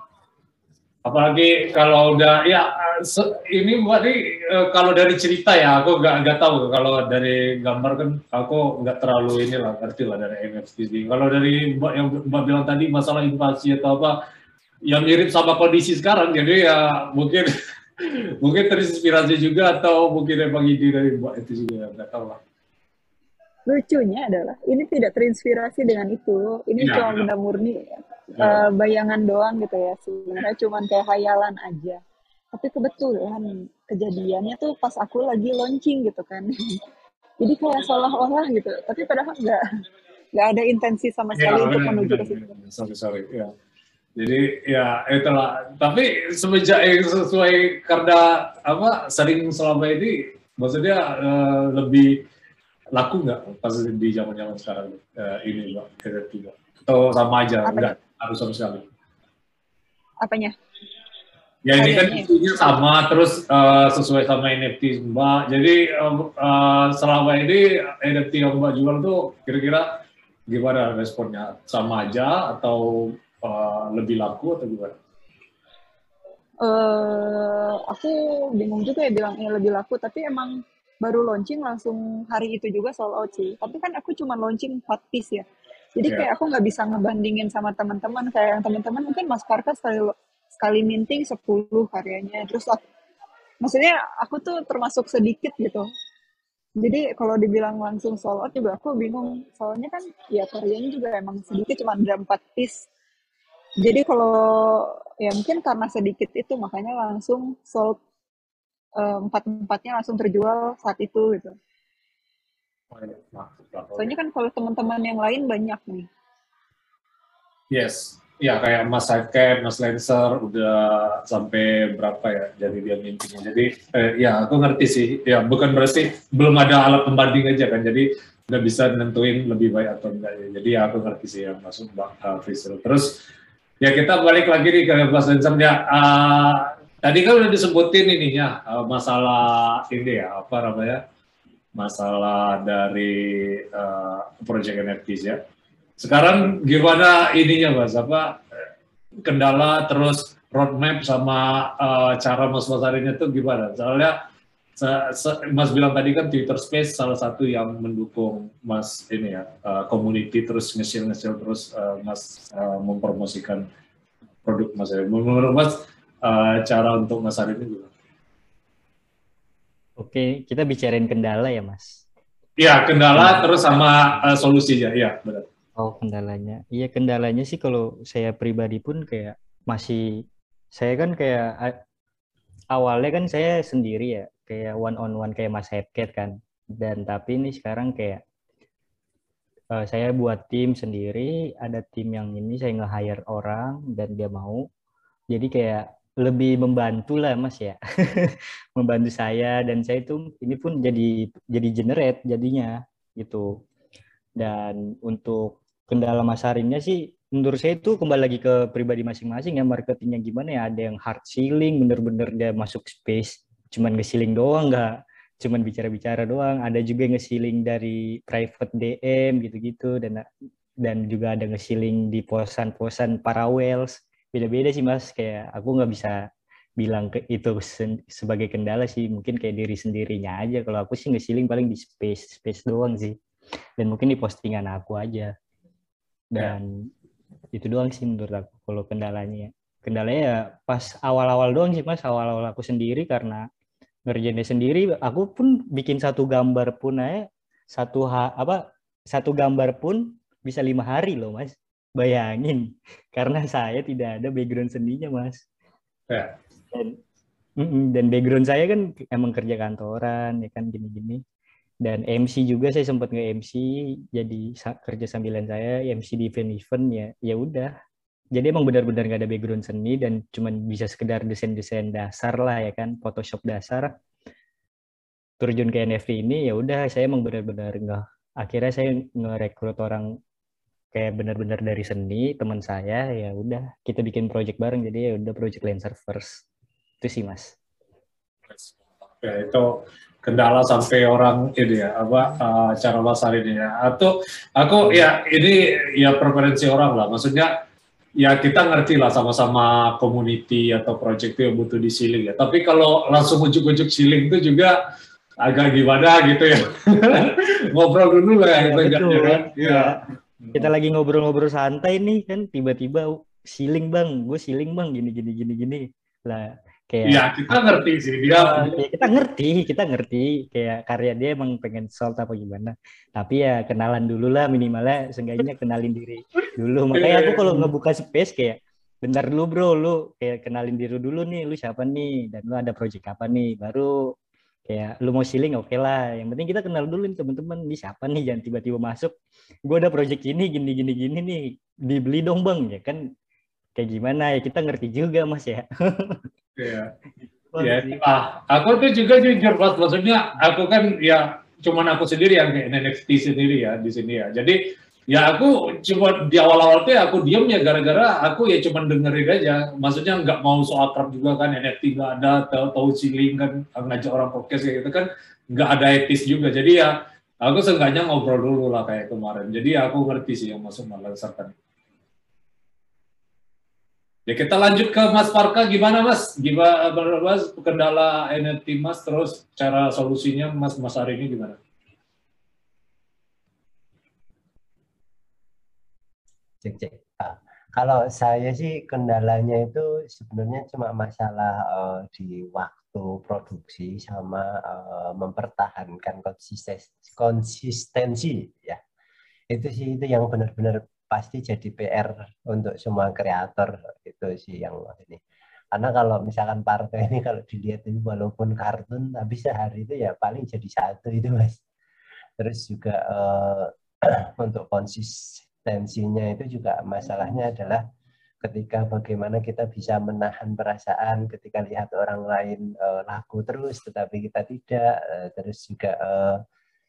Apalagi kalau udah ya ini berarti eh, kalau dari cerita ya aku nggak nggak tahu kalau dari gambar kan aku nggak terlalu inilah ngerti lah dari NFT. Kalau dari mbak yang mbak bilang tadi masalah invasi atau apa yang mirip sama kondisi sekarang jadi ya mungkin (laughs) mungkin terinspirasi juga atau mungkin emang ide dari mbak itu juga nggak tahu lah. Lucunya adalah ini tidak terinspirasi dengan itu. Ini ya, cuma benda murni ya. uh, bayangan doang gitu ya sebenarnya cuma kayak hayalan aja. Tapi kebetulan kejadiannya tuh pas aku lagi launching gitu kan. (laughs) Jadi kayak seolah-olah gitu. Tapi padahal nggak nggak ada intensi sama sekali ya, untuk menuju ke situ. sorry sorry ya jadi ya itulah. Tapi semenjak eh, sesuai karena apa sering selama ini maksudnya uh, lebih laku nggak pas di zaman zaman sekarang uh, ini mbak mbak? Atau sama aja Apanya? nggak harus sama sekali? Apanya? Ya ini kan isunya sama terus uh, sesuai sama NFT mbak. Jadi uh, uh, selama ini NFT yang mbak jual tuh kira-kira gimana responnya? Sama aja atau uh, lebih laku atau gimana? Uh, aku bingung juga ya bilang ini lebih laku, tapi emang baru launching langsung hari itu juga sold out sih. Tapi kan aku cuma launching 4 piece ya. Jadi yeah. kayak aku nggak bisa ngebandingin sama teman-teman kayak yang teman-teman mungkin Mas Karka sekali sekali minting 10 karyanya. Terus aku, maksudnya aku tuh termasuk sedikit gitu. Jadi kalau dibilang langsung sold out juga aku bingung. Soalnya kan ya karyanya juga emang sedikit cuma ada 4 piece. Jadi kalau ya mungkin karena sedikit itu makanya langsung sold Eh, empat empatnya langsung terjual saat itu gitu. Soalnya kan kalau teman-teman yang lain banyak nih. Yes, ya kayak Mas Sidecap, Mas Lancer udah sampai berapa ya jadi dia mimpinya. Jadi eh, ya aku ngerti sih. Ya bukan berarti belum ada alat pembanding aja kan. Jadi udah bisa nentuin lebih baik atau enggak ya. Jadi ya aku ngerti sih yang masuk Mbak uh, Terus ya kita balik lagi nih ke Mas Lancer ya. Uh, Tadi kan udah disebutin ininya eh, masalah ini ya apa namanya masalah dari uh, project NFT ya. Sekarang gimana ininya mas apa kendala terus roadmap sama uh, cara mas masarinnya tuh gimana? Soalnya Mas bilang tadi kan Twitter Space salah satu yang mendukung Mas ini ya uh, community terus ngesil ngesil terus uh, Mas uh, mempromosikan produk Mas. Menurut Mas uh, cara untuk masarin ini juga. Oke, kita bicarain kendala ya, Mas. Iya, kendala hmm. terus sama uh, solusinya, iya benar. Oh kendalanya, iya kendalanya sih kalau saya pribadi pun kayak masih saya kan kayak awalnya kan saya sendiri ya kayak one on one kayak Mas Hepket kan. Dan tapi ini sekarang kayak uh, saya buat tim sendiri ada tim yang ini saya nge-hire orang dan dia mau. Jadi kayak lebih membantu lah mas ya. (laughs) Membantu saya dan saya itu ini pun jadi jadi generate jadinya gitu. Dan untuk kendala masarinnya sih menurut saya itu kembali lagi ke pribadi masing-masing ya marketingnya gimana ya. Ada yang hard selling bener-bener dia masuk space cuman nge-selling doang nggak cuman bicara-bicara doang. Ada juga nge-selling dari private DM gitu-gitu dan dan juga ada nge-selling di posan-posan para whales beda-beda sih mas. Kayak aku nggak bisa bilang ke itu sebagai kendala sih. Mungkin kayak diri sendirinya aja. Kalau aku sih nge-selling paling di space space doang sih. Dan mungkin di postingan aku aja. Dan ya. itu doang sih menurut aku kalau kendalanya. Kendalanya ya pas awal-awal doang sih mas. Awal-awal aku sendiri karena ngerjainnya sendiri aku pun bikin satu gambar pun aja. Satu ha, apa satu gambar pun bisa lima hari loh mas. Bayangin (laughs) karena saya tidak ada background seninya mas. Ya. dan dan background saya kan emang kerja kantoran ya kan gini-gini. Dan MC juga saya sempat nge MC jadi kerja sambilan saya MC di event-event ya ya udah jadi emang benar-benar nggak ada background seni dan cuman bisa sekedar desain-desain dasar lah ya kan Photoshop dasar. Terjun ke NFT ini ya udah saya emang benar-benar nggak akhirnya saya ngerekrut orang kayak benar-benar dari seni teman saya ya udah kita bikin project bareng. Jadi ya udah project Lancer first. Itu sih mas. Ya itu kendala sampai orang ini ya apa uh, cara pasar ini ya. Atau aku ya ini ya preferensi orang lah. Maksudnya ya kita ngerti lah sama-sama community atau project itu yang butuh di ceiling ya. Tapi kalau langsung ujuk-ujuk ceiling itu juga agak gimana gitu ya. (laughs) Ngobrol dulu lah ya, gitu kan. ya. kita lagi ngobrol-ngobrol santai nih kan tiba-tiba ceiling bang. Gue ceiling bang. Gini gini gini gini. Lah kayak ya kita ngerti sih dia ya, kita ngerti kita ngerti. Kayak karya dia emang pengen sold apa gimana. Tapi ya kenalan dulu lah minimalnya seenggaknya kenalin diri dulu. Makanya aku kalau ngebuka space kayak bentar dulu bro lu kayak kenalin diri dulu nih lu siapa nih? Dan lu ada project apa nih? Baru kayak lu mau shilling oke okay lah. Yang penting kita kenal dulu nih teman-teman nih siapa nih? Jangan tiba-tiba masuk. Gue ada project ini gini gini gini nih. Dibeli dong bang. Ya kan? Kayak gimana? Ya kita ngerti juga mas ya (laughs) Iya. Ya, ah, aku tuh juga jujur pas maksudnya aku kan ya cuman aku sendiri yang kayak NFT sendiri ya di sini ya. Jadi ya aku cuma di awal-awal tuh ya aku diem ya gara-gara aku ya cuman dengerin aja. Maksudnya nggak mau so akrab juga kan NFT nggak ada tahu tahu siling kan ngajak orang podcast kayak gitu kan nggak ada etis juga. Jadi ya aku seenggaknya ngobrol dulu lah kayak kemarin. Jadi ya aku ngerti sih yang masuk malah serta Ya kita lanjut ke Mas Parka, gimana Mas? Gimana Mas kendala NFT Mas, terus cara solusinya Mas Mas hari ini gimana? Cek cek. Ah, kalau saya sih kendalanya itu sebenarnya cuma masalah uh, di waktu produksi sama uh, mempertahankan konsistensi, konsistensi ya. Itu sih itu yang benar-benar pasti jadi PR untuk semua kreator itu sih yang ini. Karena kalau misalkan partai ini kalau dilihat ini walaupun kartun tapi sehari itu ya paling jadi satu itu mas. Terus juga uh, (clears throat) untuk konsistensinya itu juga masalahnya adalah ketika bagaimana kita bisa menahan perasaan ketika lihat orang lain uh, laku terus tetapi kita tidak uh, terus juga uh,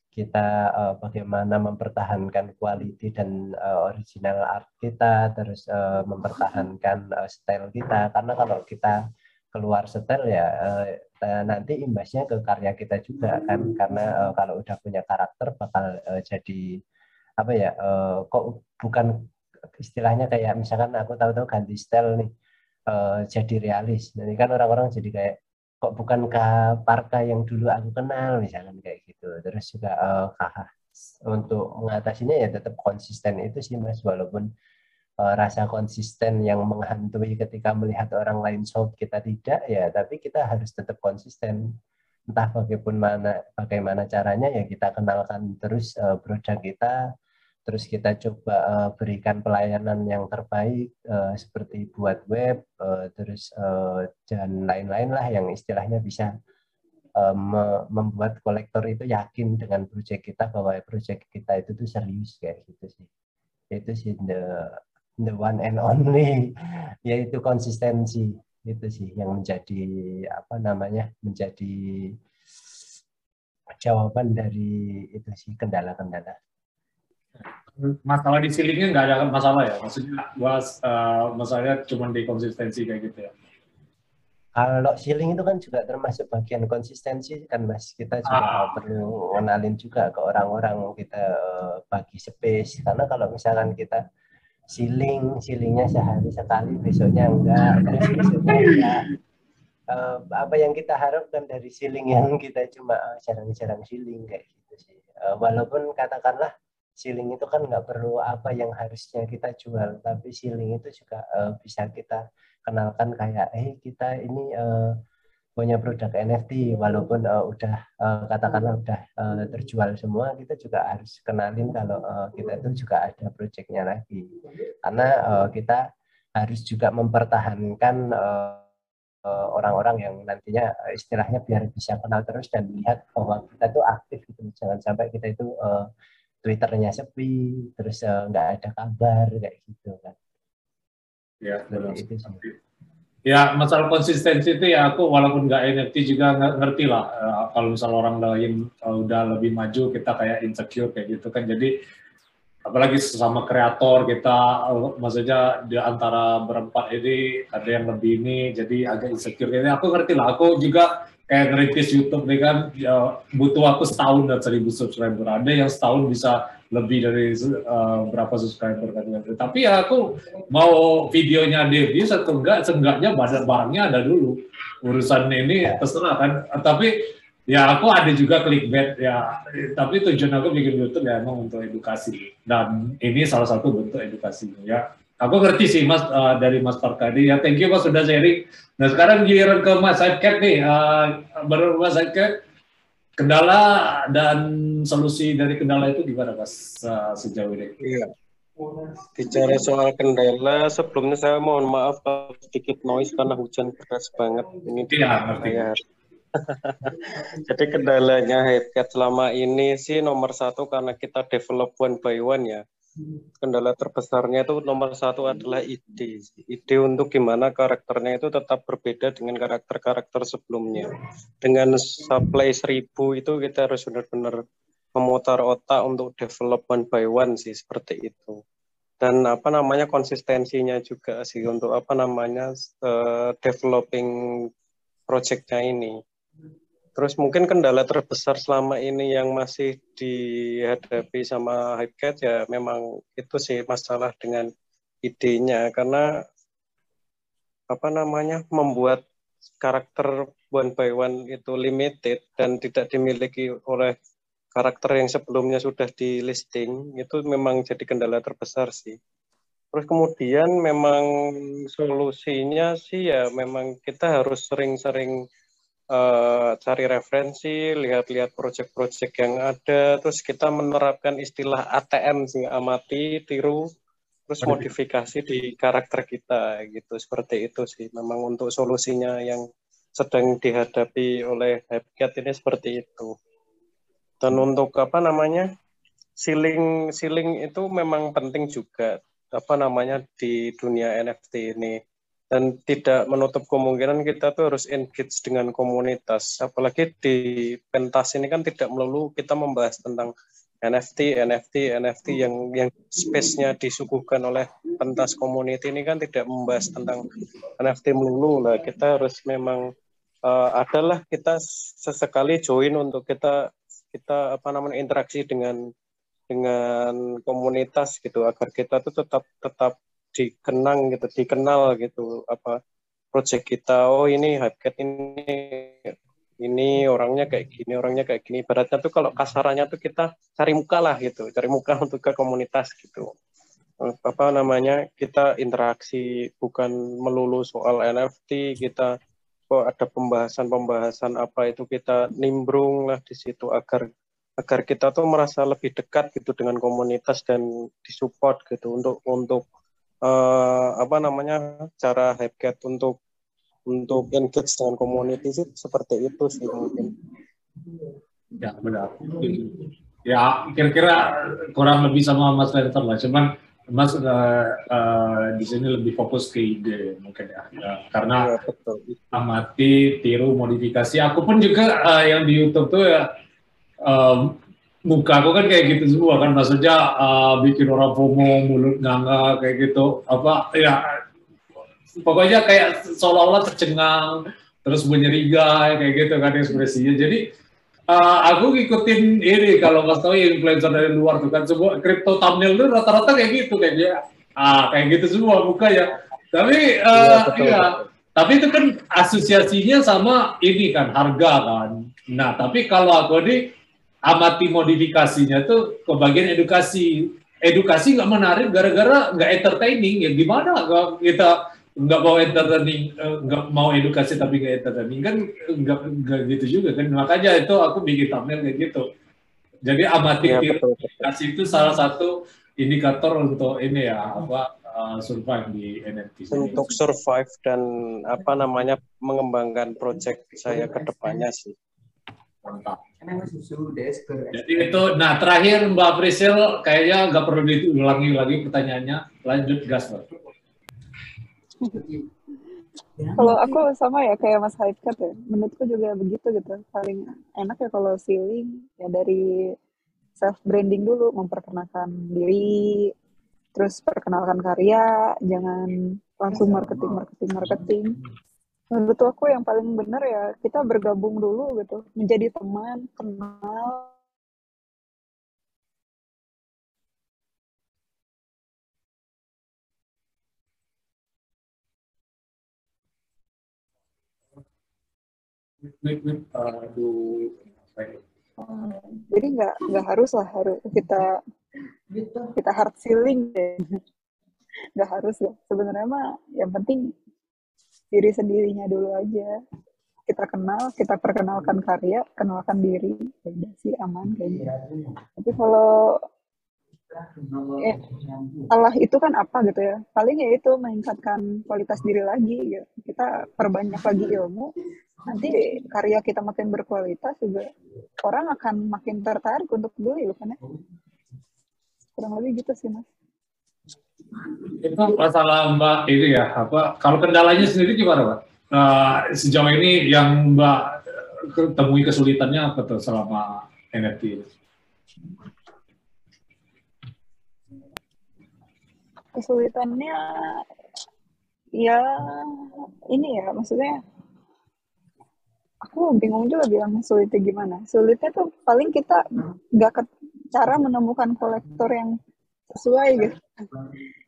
kita uh, bagaimana mempertahankan quality dan uh, original art kita, terus uh, mempertahankan uh, style kita. Karena kalau kita keluar style ya nanti imbasnya ke karya kita juga kan, karena kalau udah punya karakter bakal jadi apa ya? Kok bukan istilahnya kayak misalkan aku tahu-tahu ganti style nih jadi realis. Nanti kan orang-orang jadi kayak kok bukan ke parka yang dulu aku kenal misalkan kayak gitu. Terus juga uh, untuk mengatasinya ya tetap konsisten itu sih mas. Walaupun uh, rasa konsisten yang menghantui ketika melihat orang lain sold kita tidak ya. Tapi kita harus tetap konsisten. Entah bagaimana bagaimana caranya ya kita kenalkan terus uh, produk kita terus kita coba uh, berikan pelayanan yang terbaik uh, seperti buat web uh, terus uh, dan lain-lain lah yang istilahnya bisa uh, me membuat kolektor itu yakin dengan proyek kita bahwa proyek kita itu tuh serius kayak gitu sih. Itu sih the the one and only (laughs) yaitu konsistensi. Itu sih yang menjadi apa namanya menjadi jawaban dari itu sih kendala-kendala masalah di ceilingnya nggak ada masalah ya? Maksudnya gua uh, masalahnya cuma di konsistensi kayak gitu ya? Kalau ceiling itu kan juga termasuk bagian konsistensi kan mas. Kita juga ah. perlu kenalin juga ke orang-orang kita uh, bagi space. Karena kalau misalkan kita ceiling ceilingnya sehari sekali besoknya enggak terus besoknya enggak. Uh, apa yang kita harapkan dari ceiling yang kita cuma jarang-jarang ceiling kayak gitu sih. Uh, walaupun katakanlah ceiling itu kan nggak perlu apa yang harusnya kita jual, tapi ceiling itu juga uh, bisa kita kenalkan kayak, eh kita ini uh, punya produk NFT, walaupun uh, udah uh, katakanlah udah uh, terjual semua, kita juga harus kenalin kalau uh, kita itu juga ada proyeknya lagi, karena uh, kita harus juga mempertahankan uh, orang-orang yang nantinya istilahnya biar bisa kenal terus dan lihat bahwa kita itu aktif gitu. Jangan sampai kita itu uh, Twitternya sepi, terus eh, nggak uh, ada kabar kayak gitu kan. Ya, benar. Itu sih. Ya, masalah konsistensi itu ya aku walaupun nggak NFT juga ngerti lah. Uh, kalau misal orang lain uh, udah lebih maju, kita kayak insecure kayak gitu kan. Jadi apalagi sesama kreator kita, uh, maksudnya di antara berempat ini ada yang lebih ini, jadi agak insecure. Jadi aku ngerti lah. Aku juga kayak ngerintis YouTube nih kan ya, butuh aku setahun dan seribu subscriber. Ada yang setahun bisa lebih dari uh, berapa subscriber kan tapi ya aku mau videonya Devi atau enggak seenggaknya barangnya ada dulu. Urusan ini terserah kan. Tapi ya aku ada juga clickbait ya. Tapi tujuan aku bikin YouTube ya emang untuk edukasi. Dan ini salah satu bentuk edukasi ya Aku ngerti sih Mas uh, dari Mas Farkadi. Ya thank you Mas sudah sharing. Nah sekarang giliran ke Mas Saidket nih. Uh, baru Mas Saidket, kendala dan solusi dari kendala itu gimana Mas uh, sejauh ini? Iya. Bicara soal kendala, sebelumnya saya mohon maaf sedikit noise karena hujan deras banget. Ini iya, ngerti. Ya. (laughs) Jadi kendalanya Headcat selama ini sih nomor satu karena kita develop one by one ya kendala terbesarnya itu nomor satu adalah ide. Ide untuk gimana karakternya itu tetap berbeda dengan karakter-karakter sebelumnya. Dengan supply seribu itu kita harus benar-benar memutar otak untuk develop one by one sih seperti itu. Dan apa namanya konsistensinya juga sih untuk apa namanya uh, developing projectnya ini. Terus mungkin kendala terbesar selama ini yang masih dihadapi sama Hypecat ya memang itu sih masalah dengan idenya karena apa namanya membuat karakter one by one itu limited dan tidak dimiliki oleh karakter yang sebelumnya sudah di listing itu memang jadi kendala terbesar sih. Terus kemudian memang solusinya sih ya memang kita harus sering-sering uh, cari referensi, lihat-lihat proyek-proyek yang ada, terus kita menerapkan istilah ATM sih amati, tiru, terus modifikasi di karakter kita gitu seperti itu sih. Memang untuk solusinya yang sedang dihadapi oleh Habitat ini seperti itu. Dan untuk apa namanya? Siling siling itu memang penting juga apa namanya di dunia NFT ini dan tidak menutup kemungkinan kita tuh harus engage dengan komunitas. Apalagi di pentas ini kan tidak melulu kita membahas tentang NFT, NFT, NFT yang yang space-nya disuguhkan oleh pentas community ini kan tidak membahas tentang NFT melulu lah. Kita harus memang uh, adalah kita sesekali join untuk kita kita apa namanya interaksi dengan dengan komunitas gitu agar kita tuh tetap tetap dikenang gitu, dikenal gitu apa project kita. Oh ini Hypecat ini ini orangnya kayak gini, orangnya kayak gini. Beratnya tuh kalau kasarannya tuh kita cari muka lah gitu, cari muka (laughs) untuk ke komunitas gitu. Apa namanya? Kita interaksi bukan melulu soal NFT, kita kok ada pembahasan-pembahasan apa itu kita nimbrung lah di situ agar agar kita tuh merasa lebih dekat gitu dengan komunitas dan disupport gitu untuk untuk uh, apa namanya cara Hypecat untuk untuk engage dengan community sih seperti itu sih mungkin. Ya benar. Ya kira-kira kurang lebih sama Mas Lenter lah. Cuman Mas uh, uh, di sini lebih fokus ke ide mungkin ya, ya karena ya, betul. amati, tiru, modifikasi. Aku pun juga uh, yang di YouTube tuh ya um, muka aku kan kayak gitu semua kan. Maksudnya uh, bikin orang FOMO, mulut nganga kayak gitu. Apa ya pokoknya kayak seolah-olah tercengang terus menyerigai kayak gitu kan ekspresinya. Jadi uh, aku ngikutin ini kalau nggak tahu influencer dari luar tuh kan semua crypto thumbnail tuh rata-rata kayak gitu kayaknya ah kayak gitu semua buka ya. Tapi uh, ya, ya tapi itu kan asosiasinya sama ini kan harga kan. Nah tapi kalau aku ini amati modifikasinya tuh ke bagian edukasi. Edukasi nggak menarik gara-gara nggak entertaining. Ya gimana kita nggak mau entertaining eh, nggak mau edukasi tapi nggak entertaining? Kan nggak nggak gitu juga kan. Makanya itu aku bikin thumbnail kayak gitu. Jadi amati ya, edukasi itu salah satu indikator untuk ini ya apa uh, survive di NFT untuk survive dan apa namanya mengembangkan project saya ke depannya sih mantap. Jadi itu nah terakhir Mbak Priscil kayaknya nggak perlu diulangi lagi pertanyaannya. Lanjut gas Mbak. Kalau aku sama ya kayak Mas Haifkat ya, menurutku juga begitu gitu. Paling enak ya kalau feeling ya dari self branding dulu, memperkenalkan diri, terus perkenalkan karya, jangan langsung marketing, marketing, marketing. Menurut aku yang paling benar ya kita bergabung dulu gitu, menjadi teman, kenal, aduh. Jadi nggak nggak harus lah harus kita kita hard feeling deh nggak harus ya sebenarnya mah yang penting diri sendirinya dulu aja. Kita kenal kita perkenalkan karya kenalkan diri. Ya udah sih aman kayaknya. Tapi kalau eh, Allah itu kan apa gitu ya? Paling ya itu meningkatkan kualitas diri lagi ya. Kita perbanyak lagi ilmu nanti karya kita makin berkualitas juga orang akan makin tertarik untuk beli kan ya? Kurang lebih gitu sih mas itu masalah mbak itu ya apa kalau kendalanya sendiri gimana mbak uh, sejauh ini yang mbak temui kesulitannya apa tuh selama NFT kesulitannya ya ini ya maksudnya aku bingung juga bilang sulitnya gimana. Sulitnya tuh paling kita nggak cara menemukan kolektor yang sesuai gitu.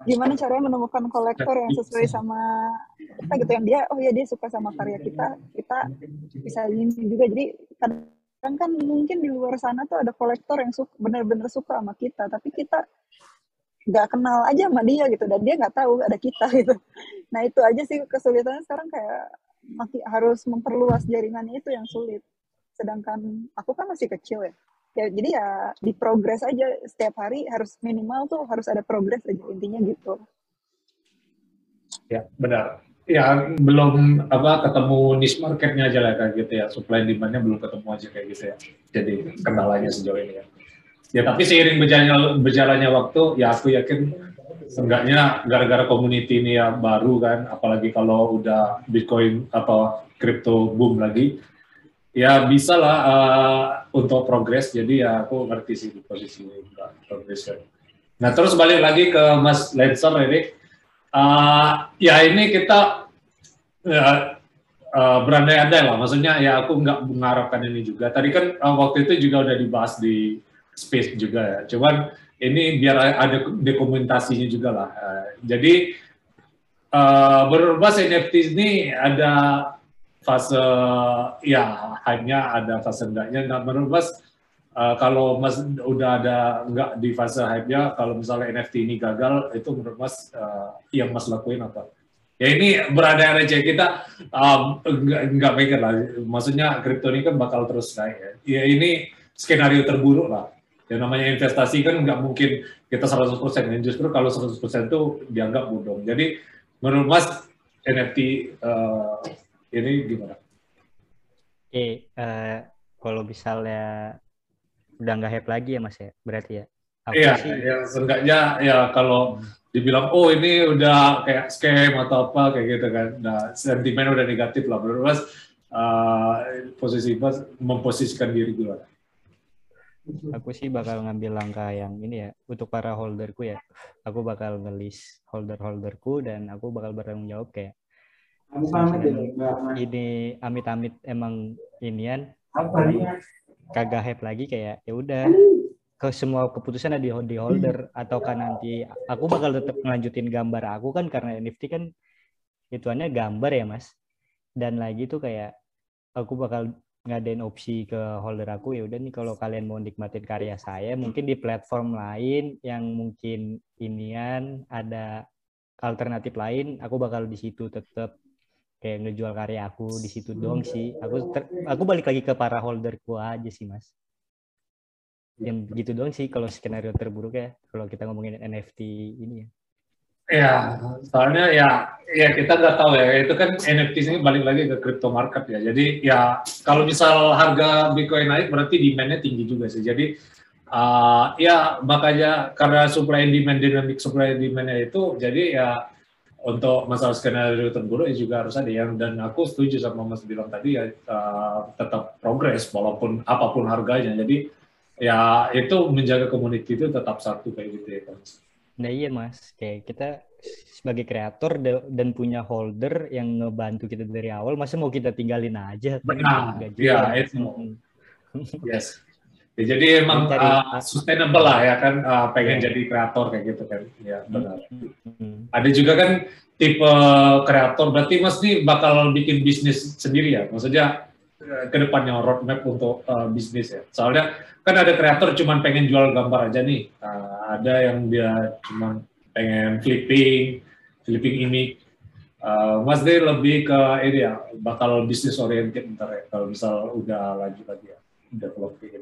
Gimana caranya menemukan kolektor yang sesuai sama kita gitu yang dia oh ya dia suka sama karya kita, kita bisa ini juga. Jadi kadang kan mungkin di luar sana tuh ada kolektor yang suka benar-benar suka sama kita, tapi kita nggak kenal aja sama dia gitu dan dia nggak tahu ada kita (laughs) gitu. Nah itu aja sih kesulitannya sekarang kayak masih harus memperluas jaringannya itu yang sulit. Sedangkan aku kan masih kecil ya. Ya jadi ya di progres aja setiap hari harus minimal tuh harus ada progres aja intinya gitu. Ya, benar. Ya, belum apa ketemu niche marketnya aja lah kayak gitu ya. Supply demand-nya belum ketemu aja kayak gitu ya. Jadi kendalanya sejauh ini ya. Ya, tapi seiring berjalannya, berjalannya waktu, ya aku yakin Seenggaknya gara-gara community ini ya baru kan, apalagi kalau udah Bitcoin apa crypto boom lagi, ya bisa lah uh, untuk progres. Jadi ya aku ngerti sih posisi progres. Nah terus balik lagi ke Mas Lancer ini, uh, ya ini kita ya, uh, berandai-andai lah. Maksudnya ya aku nggak mengharapkan ini juga. Tadi kan uh, waktu itu juga udah dibahas di space juga ya. Cuman ini biar ada dokumentasinya juga lah. Uh, jadi uh, berbasis NFT ini ada fase ya hanya ada fase enggaknya. Nah menurut uh, kalau Mas udah ada enggak di fase hype-nya, kalau misalnya NFT ini gagal, itu menurut Mas uh, yang Mas lakuin apa? Ya ini berada receh kita um, enggak, enggak mikir lah. Maksudnya kripto ini kan bakal terus naik ya. Ya ini skenario terburuk lah. Yang namanya investasi kan nggak mungkin kita 100% dan justru kalau 100% itu dianggap bodong. Jadi menurut Mas NFT uh, eh, ini gimana? Oke, okay, uh, eh, kalau misalnya udah nggak hype lagi ya Mas ya, berarti ya? Iya, sih... ya seenggaknya ya kalau dibilang oh ini udah kayak scam atau apa kayak gitu kan. Nah, sentimen udah negatif lah menurut Mas uh, posisi Mas memposisikan diri gimana? Aku sih bakal ngambil langkah yang ini ya untuk para holderku ya. Aku bakal ngelis holder-holderku dan aku bakal bertanggung jawab kayak ini amit-amit emang inian. Kagak hype lagi kayak ya udah. Ke semua keputusan ada di, di holder. Ataukah nanti aku bakal tetap ngelanjutin gambar aku kan karena NFT kan ituannya gambar ya mas. Dan lagi tuh kayak aku bakal ngadain opsi ke holder aku ya udah nih kalau kalian mau nikmatin karya saya mungkin di platform lain yang mungkin inian ada alternatif lain aku bakal di situ tetap kayak ngejual karya aku di situ dong sih aku ter, aku balik lagi ke para holderku aja sih mas yang begitu doang sih kalau skenario terburuk ya kalau kita ngomongin NFT ini ya Ya, soalnya ya ya kita nggak tahu ya. Itu kan NFT ini balik lagi ke crypto market ya. Jadi ya kalau misal harga Bitcoin naik berarti demand-nya tinggi juga sih. Jadi uh, ya makanya karena supply and demand dynamic supply and demand-nya itu jadi ya untuk masalah skenario terburuk ya juga harus ada yang dan aku setuju sama Mas bilang tadi ya uh, tetap progres walaupun apa pun harganya. Jadi ya itu menjaga community itu tetap satu kayak gitu ya kan. Nah iya mas, kayak kita sebagai kreator dan punya holder yang ngebantu kita dari awal, masa mau kita tinggalin aja? Benar, ya itu. (laughs) yes. Ya, jadi emang uh, sustainable lah ya kan, uh, pengen yeah. jadi kreator kayak gitu kan, ya benar. Mm-hmm. Ada juga kan tipe kreator, berarti mas nih bakal bikin bisnis sendiri ya, maksudnya eh, ke depannya roadmap untuk uh, bisnis ya. Soalnya kan ada kreator cuma pengen jual gambar aja nih, uh, ada yang dia cuma pengen flipping, flipping ini. Uh, Mas Day lebih ke ini ya, bakal bisnis oriented ntar ya, kalau misal udah lanjut lagi ya.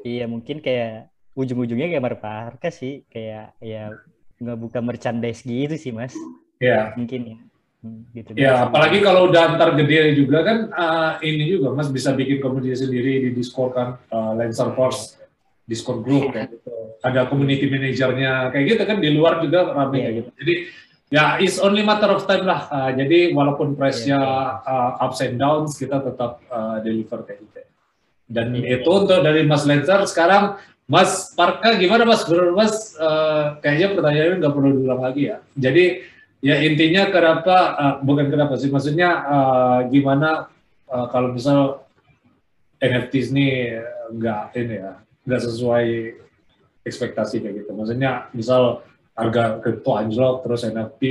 Iya, mungkin kayak ujung-ujungnya kayak Marparka sih, kayak ya nggak buka merchandise gitu sih, Mas. Iya. Mungkin ya. Hmm, gitu. Ya, apalagi kalau udah antar gede juga kan uh, ini juga Mas bisa bikin komunitas sendiri di Discord kan, uh, Lancer Force Discord group kayak gitu. Ada community manajernya kayak gitu kan di luar juga ramai yeah. kayak gitu. Jadi ya it's only matter of time lah. Uh, jadi walaupun price-nya uh, ups and downs kita tetap uh, deliver kayak gitu. Dan itu untuk dari Mas Lenzer sekarang Mas Parka gimana Mas? Menurut Mas uh, kayaknya pertanyaannya nggak perlu diulang lagi ya. Jadi ya intinya kenapa uh, bukan kenapa sih maksudnya uh, gimana uh, kalau misal NFTs ini nggak ini ya nggak sesuai ekspektasi kayak gitu. Maksudnya misal harga kripto anjlok terus NFT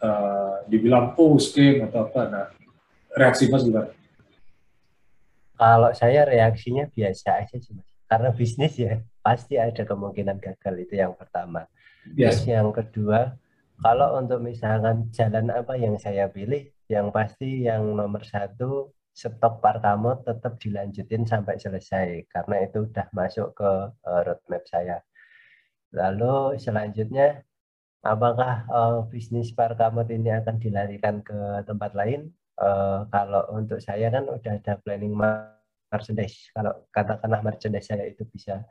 uh, dibilang oh scam atau apa, nah reaksi mas gimana? Kalau saya reaksinya biasa aja sih mas, karena bisnis ya (laughs) pasti ada kemungkinan gagal itu yang pertama. Yes. Terus yang kedua, kalau untuk misalkan jalan apa yang saya pilih, yang pasti yang nomor satu stok Parkamo tetap dilanjutin sampai selesai karena itu udah masuk ke uh, roadmap saya. Lalu selanjutnya apakah uh, bisnis Parkamot ini akan dilarikan ke tempat lain? Uh, kalau untuk saya kan udah ada planning merchandise. Kalau katakanlah merchandise saya itu bisa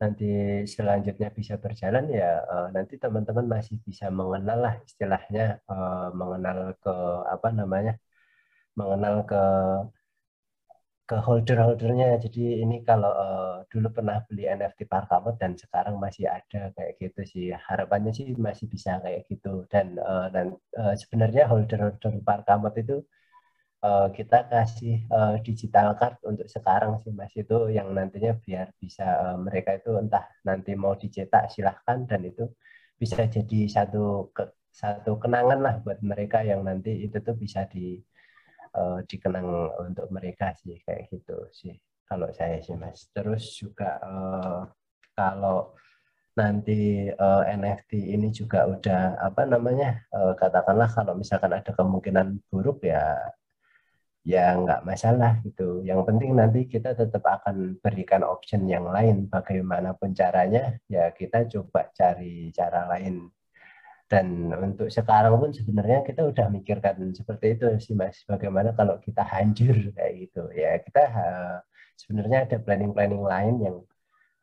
nanti selanjutnya bisa berjalan ya uh, nanti teman-teman masih bisa mengenal lah istilahnya uh, mengenal ke apa namanya mengenal ke ke holder-holdernya. Jadi ini kalau uh, dulu pernah beli NFT Parkamot dan sekarang masih ada kayak gitu sih. Harapannya sih masih bisa kayak gitu. Dan uh, dan uh, sebenarnya holder-holder Parkamot itu uh, kita kasih uh, digital card untuk sekarang sih Mas itu yang nantinya biar bisa uh, mereka itu entah nanti mau dicetak silahkan dan itu bisa jadi satu ke, satu kenangan lah buat mereka yang nanti itu tuh bisa di uh, dikenang untuk mereka sih kayak gitu sih kalau saya sih mas. Terus juga uh, kalau nanti uh, NFT ini juga udah apa namanya uh, katakanlah kalau misalkan ada kemungkinan buruk ya ya nggak masalah gitu. Yang penting nanti kita tetap akan berikan option yang lain bagaimanapun caranya ya kita coba cari cara lain. Dan untuk sekarang pun sebenarnya kita udah mikirkan seperti itu sih mas. Bagaimana kalau kita hancur kayak gitu ya kita uh, sebenarnya ada planning-planning lain yang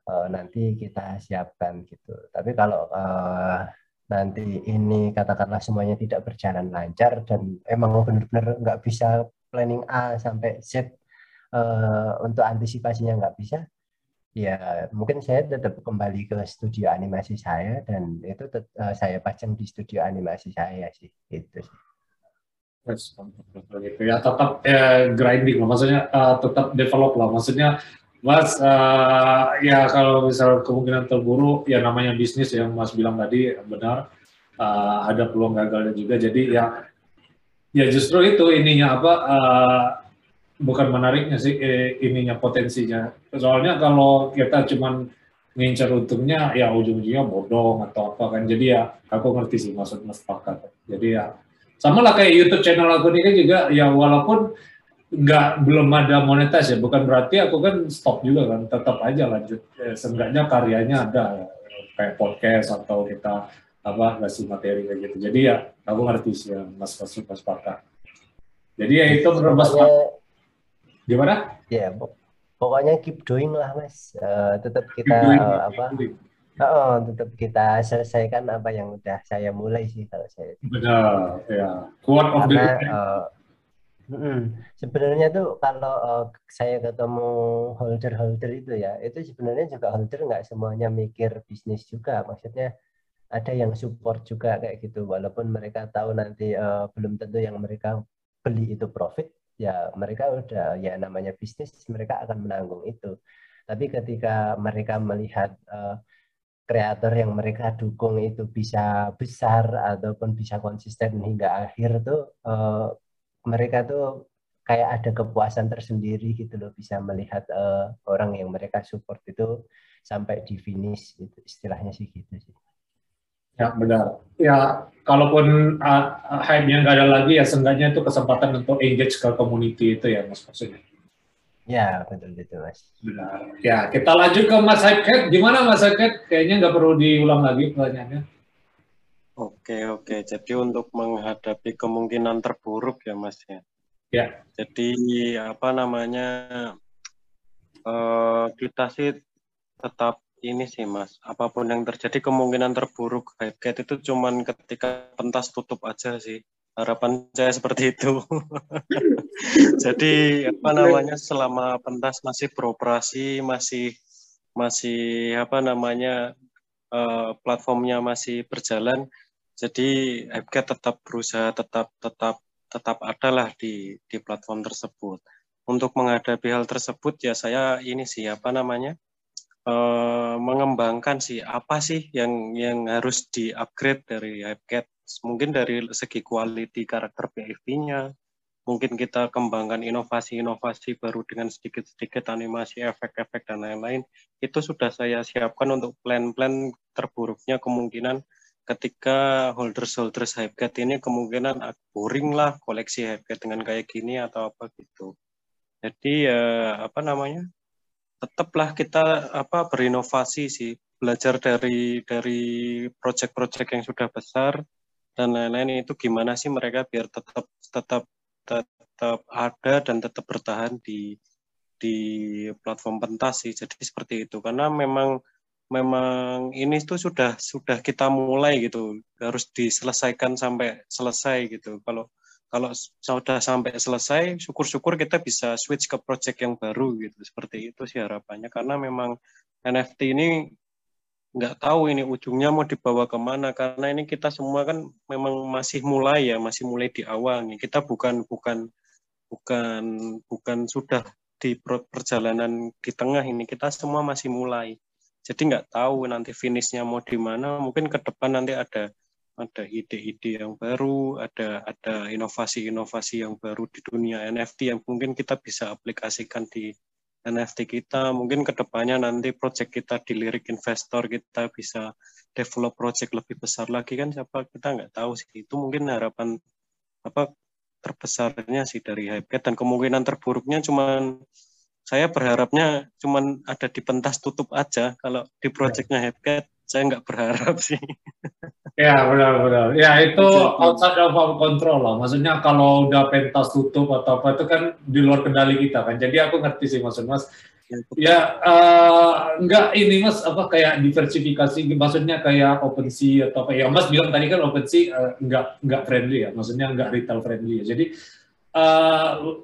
uh, nanti kita siapkan gitu. Tapi kalau uh, nanti ini katakanlah semuanya tidak berjalan lancar dan emang benar-benar nggak bisa planning A sampai Z uh, untuk antisipasinya nggak bisa, ya mungkin saya tetap kembali ke studio animasi saya dan itu uh, saya pajang di studio animasi saya sih itu sih. gitu ya tetap eh, grinding lah maksudnya uh, tetap develop lah maksudnya mas uh, ya kalau misal kemungkinan terburuk ya namanya bisnis yang mas bilang tadi benar uh, ada peluang gagalnya juga jadi ya ya justru itu ininya apa uh, bukan menariknya sih eh, ininya potensinya. Soalnya kalau kita cuman ngincar untungnya ya ujung-ujungnya bodong atau apa kan. Jadi ya aku ngerti sih maksud mas Pakat jadi ya sama lah kayak YouTube channel aku ini kan juga ya walaupun nggak belum ada monetas ya bukan berarti aku kan stop juga kan tetap aja lanjut. Ya, seenggaknya karyanya ada kayak podcast atau kita apa ngasih materi kayak gitu. Jadi ya aku ngerti sih ya Mas Mas Mas Paka. Jadi ya itu menurut Mas Gimana? Ya, pokoknya keep doing lah Mas. Uh, tetap kita uh, apa? Oh, tetap kita selesaikan apa yang udah saya mulai sih kalau saya. Benar, ya. Quote of Karena, the uh, mm, sebenarnya tuh kalau uh, saya ketemu holder-holder itu ya, itu sebenarnya juga holder nggak semuanya mikir bisnis juga. Maksudnya ada yang support juga kayak gitu walaupun mereka tahu nanti uh, belum tentu yang mereka beli itu profit ya mereka udah ya namanya bisnis mereka akan menanggung itu tapi ketika mereka melihat uh, kreator yang mereka dukung itu bisa besar ataupun bisa konsisten hingga akhir tuh uh, mereka tuh kayak ada kepuasan tersendiri gitu loh bisa melihat uh, orang yang mereka support itu sampai di finish itu istilahnya sih gitu sih. Ya benar. Ya kalaupun uh, hype-nya nggak ada lagi ya seenggaknya itu kesempatan untuk engage ke community itu ya mas maksudnya. Ya betul itu mas. Benar. Ya kita lanjut ke Mas Hypecat. Gimana Mas Hypecat? Kayaknya nggak perlu diulang lagi pertanyaannya. Oke oke. Jadi untuk menghadapi kemungkinan terburuk ya mas ya. Ya. Jadi apa namanya uh, kita sih tetap ini sih mas, apa pun yang terjadi kemungkinan terburuk Hypegate itu cuman ketika pentas tutup aja sih. Harapan saya seperti itu. (laughs) Jadi apa namanya selama pentas masih beroperasi, masih masih apa namanya uh, platformnya masih berjalan, jadi Hypegate tetap berusaha tetap tetap tetap ada lah di di platform tersebut. Untuk menghadapi hal tersebut ya saya ini sih apa namanya uh, mengembangkan sih apa sih yang yang harus di upgrade dari HypeCat mungkin dari segi quality karakter PFP-nya mungkin kita kembangkan inovasi-inovasi baru dengan sedikit-sedikit animasi efek-efek dan lain-lain. Itu sudah saya siapkan untuk plan-plan terburuknya kemungkinan ketika holders-holders HypeCat ini kemungkinan boring lah koleksi HypeCat dengan kayak gini atau apa gitu. Jadi ya apa namanya tetaplah kita apa berinovasi sih belajar dari dari proyek-proyek yang sudah besar dan lain-lain itu gimana sih mereka biar tetap tetap tetap ada dan tetap bertahan di di platform pentas sih. Jadi seperti itu. Karena memang memang ini tuh sudah sudah kita mulai gitu. Harus diselesaikan sampai selesai gitu. Kalau kalau sudah sampai selesai, syukur-syukur kita bisa switch ke project yang baru gitu. Seperti itu sih harapannya. Karena memang NFT ini nggak tahu ini ujungnya mau dibawa ke mana. Karena ini kita semua kan memang masih mulai ya, masih mulai di awal nih. Kita bukan bukan bukan bukan sudah di perjalanan di tengah ini. Kita semua masih mulai. Jadi nggak tahu nanti finishnya mau di mana. Mungkin ke depan nanti ada ada ide-ide yang baru, ada ada inovasi-inovasi yang baru di dunia NFT yang mungkin kita bisa aplikasikan di NFT kita. Mungkin ke depannya nanti project kita dilirik investor kita bisa develop project lebih besar lagi kan siapa kita nggak tahu sih. Itu mungkin harapan apa terbesarnya sih dari Hypecat dan kemungkinan terburuknya cuman saya berharapnya cuman ada di pentas tutup aja kalau di proyeknya Hypecat saya nggak berharap (laughs) sih. Ya benar-benar. Ya itu outside of our control lah. Maksudnya kalau udah pentas tutup atau apa itu kan di luar kendali kita kan. Jadi aku ngerti sih maksud mas. Ya uh, nggak ini mas apa kayak diversifikasi. Maksudnya kayak OpenSea atau apa. Ya mas bilang tadi kan OpenSea uh, nggak nggak friendly ya. Maksudnya nggak retail friendly ya. Jadi uh,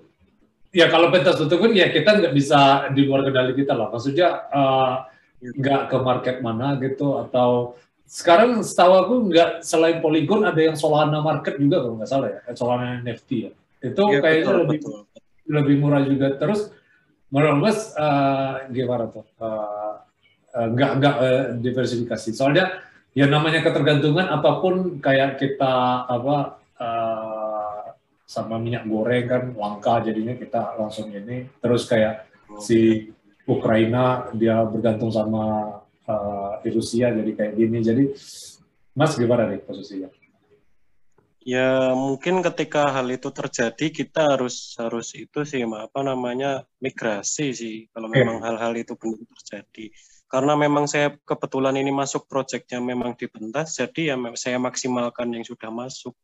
ya kalau pentas tutup kan ya kita nggak bisa di luar kendali kita lah. Maksudnya uh, nggak ke market mana gitu atau sekarang setahu aku nggak selain Polygon ada yang Solana Market juga kalau nggak salah ya, eh, Solana NFT ya. Itu ya, kayaknya betul, lebih betul. lebih murah juga. Terus menurut Mas uh, gimana tuh? Uh, uh, nggak nggak uh, diversifikasi. Soalnya ya namanya ketergantungan apa pun kayak kita apa uh, sama minyak goreng kan langka jadinya kita langsung ini. Terus kayak si Ukraina dia bergantung sama uh, Rusia jadi kayak gini. Jadi Mas gimana nih posisinya? Ya mungkin ketika hal itu terjadi kita harus harus itu sih apa namanya migrasi sih kalau memang hal-hal itu benar terjadi. Karena memang saya kebetulan ini masuk proyeknya memang di pentas, jadi ya saya maksimalkan yang sudah masuk.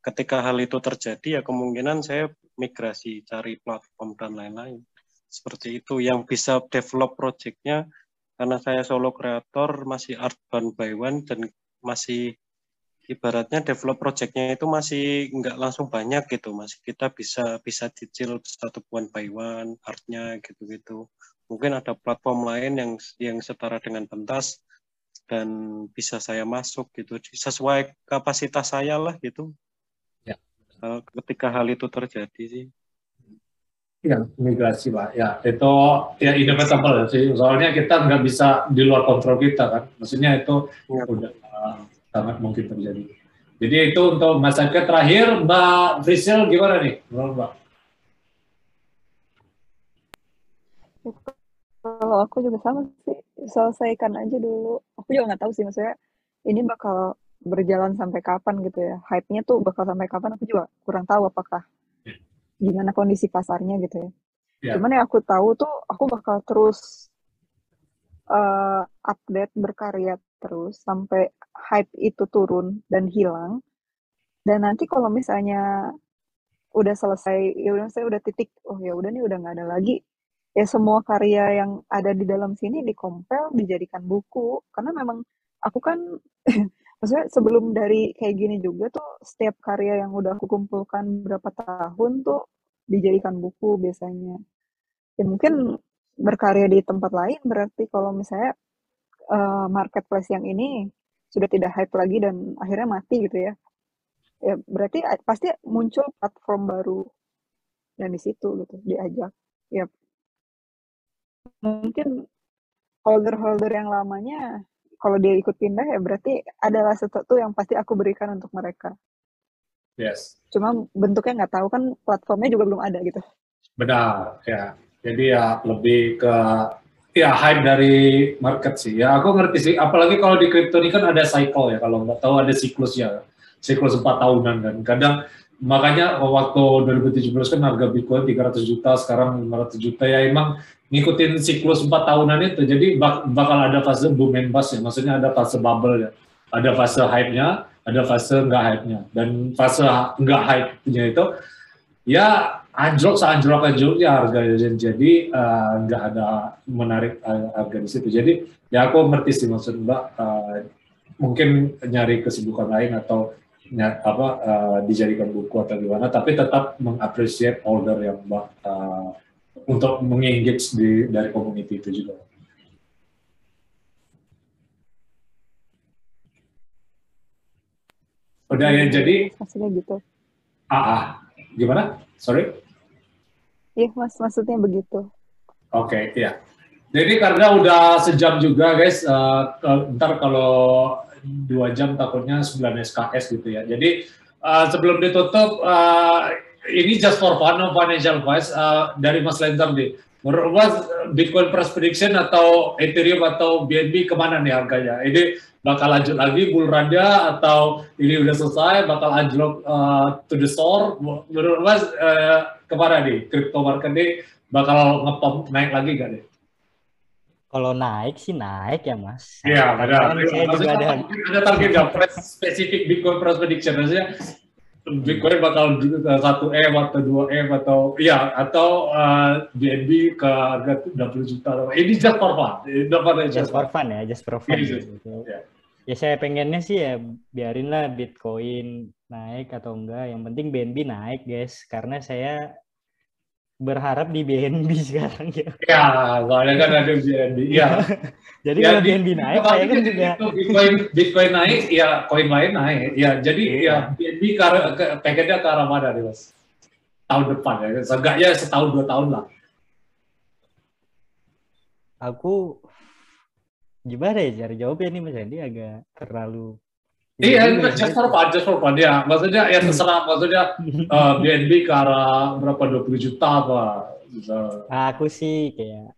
Ketika hal itu terjadi ya kemungkinan saya migrasi cari platform dan lain-lain. Seperti itu yang bisa develop proyeknya karena saya solo kreator masih art one by one dan masih ibaratnya develop projectnya itu masih nggak langsung banyak gitu masih kita bisa bisa cicil satu one by one artnya gitu-gitu. Mungkin ada platform lain yang yang setara dengan pentas dan bisa saya masuk gitu. Sesuai kapasitas saya lah gitu. Ya. ketika hal itu terjadi sih Ya, migrasi Pak. Ya, itu ya inevitable sih. Soalnya kita nggak bisa di luar kontrol kita kan. Maksudnya itu ya. udah uh, sangat mungkin terjadi. Jadi itu untuk Mas Eka terakhir, Mbak Frisil gimana nih menurut Mbak? Kalau aku juga sama sih, selesaikan aja dulu. Aku juga nggak tahu sih maksudnya ini bakal berjalan sampai kapan gitu ya. Hype-nya tuh bakal sampai kapan aku juga kurang tahu apakah gimana kondisi pasarnya gitu ya. Yeah. Cuman yang aku tahu tuh aku bakal terus uh, update berkarya terus sampai hype itu turun dan hilang. Dan nanti kalau misalnya udah selesai, ya udah saya udah titik, oh ya udah nih udah nggak ada lagi. Ya semua karya yang ada di dalam sini dikompel, dijadikan buku. Karena memang aku kan, maksudnya sebelum dari kayak gini juga tuh, setiap karya yang udah aku kumpulkan berapa tahun tuh dijadikan buku biasanya. Ya mungkin berkarya di tempat lain berarti kalau misalnya uh, marketplace yang ini sudah tidak hype lagi dan akhirnya mati gitu ya. Ya berarti pasti muncul platform baru dan di situ gitu diajak. Ya mungkin holder-holder yang lamanya kalau dia ikut pindah ya berarti adalah sesuatu yang pasti aku berikan untuk mereka. Yes. Cuma bentuknya nggak tahu kan platformnya juga belum ada gitu. Benar, ya. Jadi ya lebih ke ya hype dari market sih. Ya aku ngerti sih. Apalagi kalau di kripto ini kan ada cycle ya. Kalau nggak tahu ada siklusnya, siklus empat tahunan kan. Kadang makanya waktu 2017 kan harga Bitcoin 300 juta, sekarang 500 juta ya emang ngikutin siklus empat tahunan itu. Jadi bak bakal ada fase boom and bust ya. Maksudnya ada fase bubble ya. Ada fase hype-nya, ada fase nggak hype-nya. Dan fase nggak hype-nya itu ya anjlok seanjlok anjloknya harga jadi uh, nggak ada menarik uh, harga di situ. Jadi ya aku ngerti sih maksud Mbak uh, mungkin nyari kesibukan lain atau apa uh, dijadikan buku atau gimana tapi tetap mengapresiasi order yang uh, untuk mengengage di dari community itu juga. Udah ya jadi maksudnya gitu. Ah, ah. gimana? Sorry? Iya, Mas, maksudnya begitu. Oke, okay, iya. Jadi karena udah sejam juga, guys. Uh, ntar kalau dua jam takutnya 9 SKS gitu ya. Jadi uh, sebelum ditutup, uh, ini just for fun, no financial advice uh, dari Mas Lenter nih. Menurut Mas, Bitcoin Price Prediction atau Ethereum atau BNB ke mana nih harganya? Ini bakal lanjut lagi bull run-nya atau ini udah selesai, bakal anjlok uh, to the store? Menurut Mas, uh, ke mana nih? Crypto market ini bakal ngepomp naik lagi gak nih? Kalau naik sih naik ya mas. Iya benar. Saya juga ada. Ada target nggak spesifik Bitcoin Price Prediction? Maksudnya Bitcoin bakal satu M atau dua M atau ya atau uh, eh, BNB ke harga 20 juta. Ini just for fun. Just for fun ya, just for fun. Yeah. Yeah. Ya saya pengennya sih ya biarinlah Bitcoin naik atau enggak. Yang penting BNB naik guys, karena saya berharap di BNB (laughs) sekarang ya. Ya, soalnya kan ada BNB. Ya. (laughs) jadi ya, kalau BNB naik, saya kan juga. Bitcoin, Bitcoin naik, ya koin lain naik. Ya, jadi ya BNB ke, ke, paketnya ke arah mana nih, Mas? Tahun depan ya. Seenggaknya setahun dua tahun lah. Aku gimana ya cara jawabnya nih Mas Andi agak terlalu Iya, itu just for fun, just for fun. Ya, maksudnya ya terserah. Maksudnya uh, (laughs) eh, BNB ke arah berapa 20 juta apa? Gitu. Aku sih kayak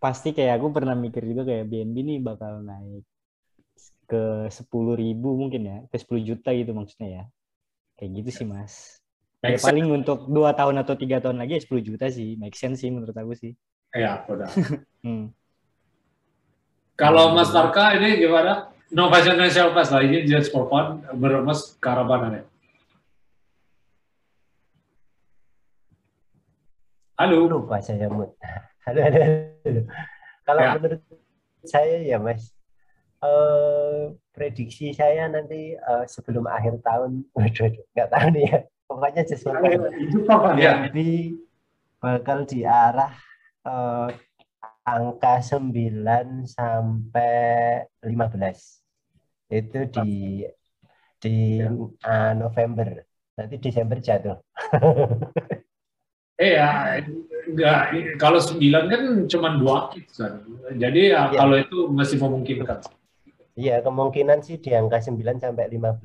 pasti kayak aku pernah mikir juga kayak BNB nih bakal naik ke sepuluh ribu mungkin ya, ke 10 juta gitu maksudnya ya. Kayak gitu sih mas. Ya, paling untuk dua tahun atau tiga tahun lagi ya 10 juta sih, make sense sih menurut aku sih. Iya, benar. (laughs) hmm. Kalau Mas Marka ini gimana? No financial pass lah, ini just for fun, bermas karabanan ya. Halo. Lupa saya, Mut. Halo, halo, halo. Kalau ya. menurut saya ya, Mas, uh, prediksi saya nanti uh, sebelum akhir tahun, (laughs) waduh, nggak tahu nih ya. Pokoknya just for fun. Ya. Bakal di arah uh, angka 9 sampai 15 itu di di uh, November nanti Desember jatuh Iya, eh, enggak kalau sembilan kan cuma dua kan. Jadi ya, ya. kalau itu masih memungkinkan. Iya, kemungkinan sih di angka 9 sampai 15.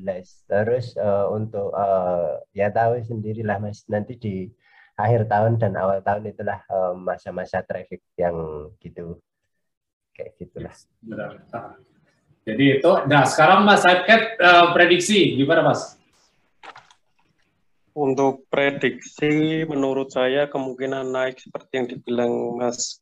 Terus uh, untuk uh, ya tahu sendirilah Mas, nanti di akhir tahun dan awal tahun itulah masa-masa uh, traffic yang gitu. Kayak gitulah. Yes, benar. Jadi itu, nah sekarang Mas Saidket uh, prediksi gimana Mas? Untuk prediksi menurut saya kemungkinan naik seperti yang dibilang Mas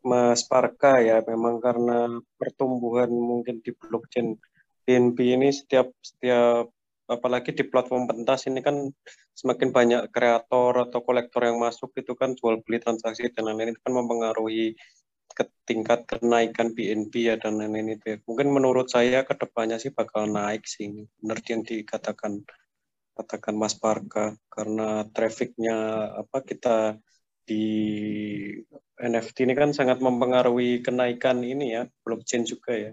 Mas Parka ya memang karena pertumbuhan mungkin di blockchain BNB ini setiap setiap apalagi di platform pentas ini kan semakin banyak kreator atau kolektor yang masuk itu kan jual beli transaksi dan lain-lain itu kan mempengaruhi ke tingkat kenaikan BNB ya dan lain-lain itu ya. Mungkin menurut saya ke depannya sih bakal naik sih ini. Benar yang dikatakan katakan Mas Parka karena trafficnya apa kita di NFT ini kan sangat mempengaruhi kenaikan ini ya blockchain juga ya.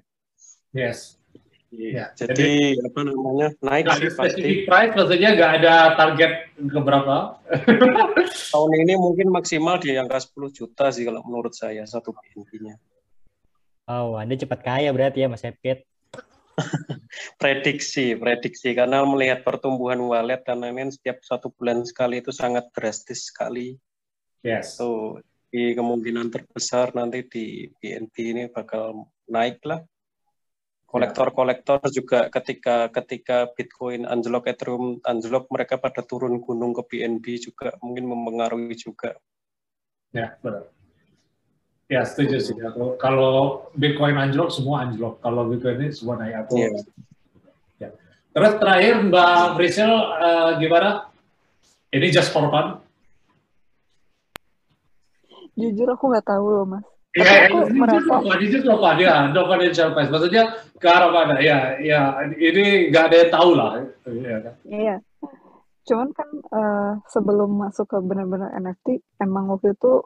Yes. Ya, jadi, jadi apa namanya naik sih pasti. Price maksudnya nggak ada target ke berapa? (laughs) Tahun ini mungkin maksimal di angka 10 juta sih kalau menurut saya satu BNB-nya. Oh, Anda cepat kaya berarti ya Mas Epit. (laughs) prediksi, prediksi karena melihat pertumbuhan wallet dan lain-lain setiap satu bulan sekali itu sangat drastis sekali. Yes. So, di kemungkinan terbesar nanti di BNB ini bakal naik lah kolektor-kolektor juga ketika ketika Bitcoin anjlok Ethereum anjlok mereka pada turun gunung ke BNB juga mungkin mempengaruhi juga. Ya benar ya setuju sih. Kalau, kalau Bitcoin anjlok semua anjlok. Kalau Bitcoin ini semua naik. Aku yeah. ya. terus terakhir Mbak Brisel uh, gimana? Ini just for fun. Jujur aku nggak tahu loh mas Ya, aku ini merasa itu no financial price. Maksudnya ke arah mana? Ya, ya ini nggak ada yang tahu lah. Iya. Kan? Iya. Cuman kan uh, sebelum masuk ke benar-benar NFT, emang waktu itu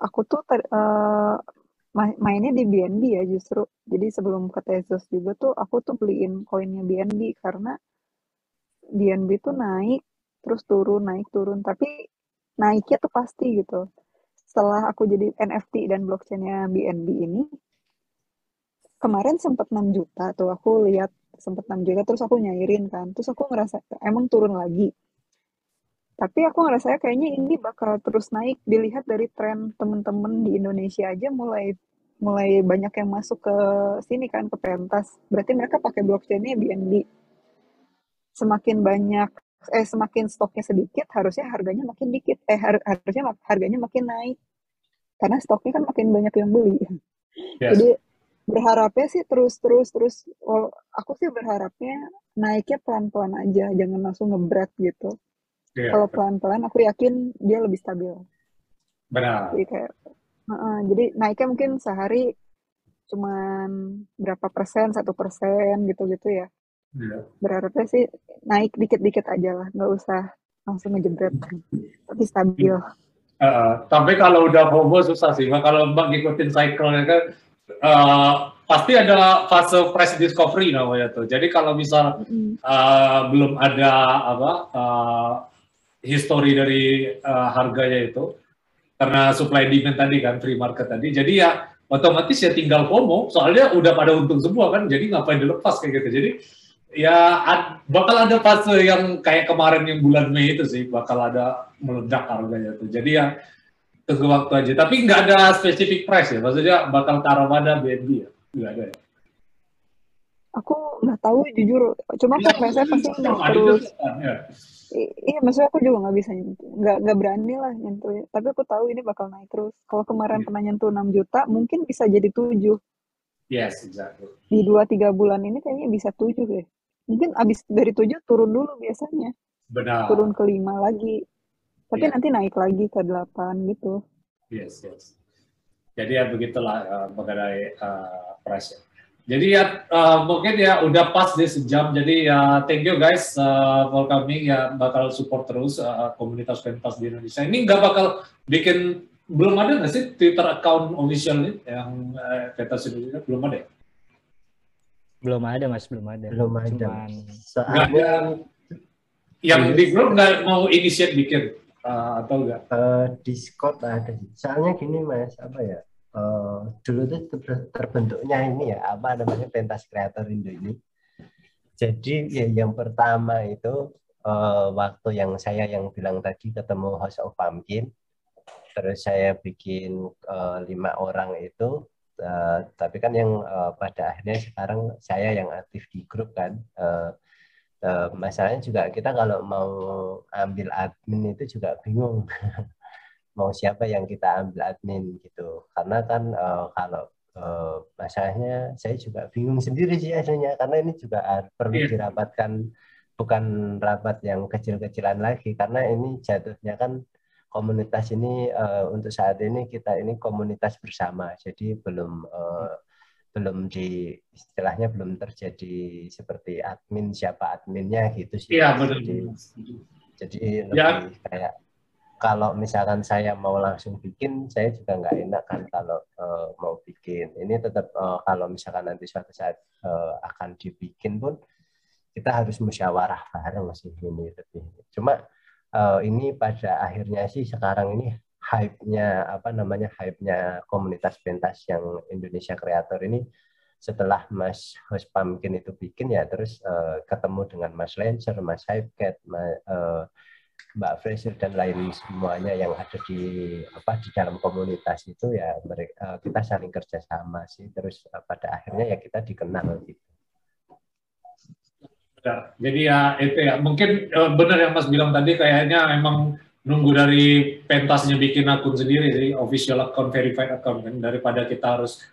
aku tuh uh, mainnya di BNB ya justru. Jadi sebelum ke Tezos juga tuh aku tuh beliin koinnya BNB karena BNB tuh naik terus turun naik turun tapi naiknya tuh pasti gitu setelah aku jadi NFT dan blockchainnya BNB ini kemarin sempat 6 juta tuh aku lihat sempat 6 juta terus aku nyairin kan terus aku ngerasa emang turun lagi Tapi aku ngerasa kayaknya ini bakal terus naik dilihat dari tren temen-temen di Indonesia aja mulai mulai banyak yang masuk ke sini kan ke pentas. Berarti mereka pakai blockchainnya BNB. Semakin banyak eh semakin stoknya sedikit harusnya harganya makin dikit. Eh har harusnya harganya makin naik. Karena stoknya kan makin banyak yang beli. Yes. jadi berharapnya sih terus terus terus oh, aku sih berharapnya naiknya pelan pelan aja jangan langsung ngebreak gitu. Yeah. kalau pelan pelan aku yakin dia lebih stabil. Benar. Jadi kayak uh, uh, jadi naiknya mungkin sehari cuman berapa persen satu persen gitu gitu ya yeah. berharapnya sih naik dikit-dikit aja lah nggak usah langsung ngejebret. Tapi stabil. Uh, tapi kalau udah FOMO susah sih kalau mbak ngikutin cycle kan uh, pasti ada fase price discovery namanya tuh. Jadi kalau misal uh, belum ada apa uh, history dari uh, harganya itu karena supply demand tadi kan free market tadi jadi ya otomatis ya tinggal FOMO. Soalnya udah pada untung semua kan jadi ngapain dilepas kayak gitu. Jadi ya ad, bakal ada fase yang kayak kemarin yang bulan Mei itu sih bakal ada meledak harganya tuh. Jadi ya tunggu waktu aja. Tapi nggak ada spesifik price ya. Maksudnya bakal taruh mana BNB ya? Nggak ada ya. Aku nggak tahu jujur. Cuma ya, saya pasti nggak terus. Ya. Iya, maksudnya aku juga nggak bisa nyentuh, nggak nggak berani lah nyentuh. Ya. Tapi aku tahu ini bakal naik terus. Kalau kemarin yeah. pernah nyentuh 6 juta, mungkin bisa jadi 7. Yes, exactly. Di dua tiga bulan ini kayaknya bisa tujuh deh mungkin abis dari tujuh turun dulu biasanya. Benar. Turun ke lima lagi. Tapi yeah. nanti naik lagi ke delapan gitu. Yes yes. Jadi ya begitulah uh, mengenai uh, price jadi ya uh, mungkin ya udah pas di sejam. Jadi ya thank you guys uh, for coming. Ya bakal support terus uh, komunitas pentas di Indonesia. Ini nggak bakal bikin belum ada nggak sih Twitter account official nih yang uh, pentas Indonesia? Belum ada ya? Belum ada mas, belum ada. Belum ada. Cuman... Soalnya yang di grup nggak mau inisiat bikin uh, atau enggak? Uh, Discord ada. Soalnya gini mas, apa ya? Uh, dulu tuh terbentuknya ini ya apa namanya pentas kreator Indo ini. Jadi ya, yang pertama itu uh, waktu yang saya yang bilang tadi ketemu House of Pumpkin, terus saya bikin uh, lima orang itu Uh, tapi kan yang uh, pada akhirnya sekarang saya yang aktif di grup kan. Uh, uh, masalahnya juga kita kalau mau ambil admin itu juga bingung. (laughs) mau siapa yang kita ambil admin gitu. Karena kan uh, kalau uh, masalahnya saya juga bingung sendiri sih aslinya karena ini juga perlu yeah. dirapatkan bukan rapat yang kecil-kecilan lagi karena ini jatuhnya kan komunitas ini uh, untuk saat ini kita ini komunitas bersama. Jadi belum uh, belum di istilahnya belum terjadi seperti admin siapa adminnya gitu sih. Iya benar jadi, jadi ya. lebih kayak kalau misalkan saya mau langsung bikin saya juga nggak enak kan kalau uh, mau bikin. Ini tetap uh, kalau misalkan nanti suatu saat uh, akan dibikin pun kita harus musyawarah bareng sih ini lebih. Cuma uh, ini pada akhirnya sih sekarang ini hype-nya apa namanya hype-nya komunitas pentas yang Indonesia kreator ini setelah Mas Host Pumpkin itu bikin ya terus uh, ketemu dengan Mas Lancer, Mas Hypecat, uh, Mbak Fraser dan lain semuanya yang ada di apa di dalam komunitas itu ya mereka uh, kita saling kerjasama sih terus uh, pada akhirnya ya kita dikenal gitu. Jadi ya itu ya. Mungkin uh, benar yang Mas bilang tadi kayaknya memang nunggu dari pentasnya bikin akun sendiri sih official account verified account kan daripada kita harus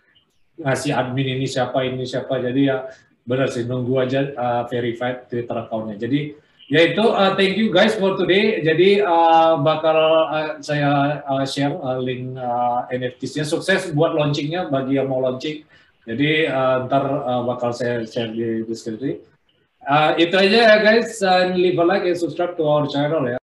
ngasih admin ini siapa ini siapa. Jadi ya benar sih nunggu aja uh, verified Twitter accountnya. Jadi ya itu uh, thank you guys for today. Jadi uh, bakal uh, saya uh, share uh, link uh, NFT-nya sukses buat launchingnya bagi yang mau launching. Jadi uh, ntar uh, bakal saya share di deskripsi Uh, if ya guys, and leave a like and subscribe to our channel ya.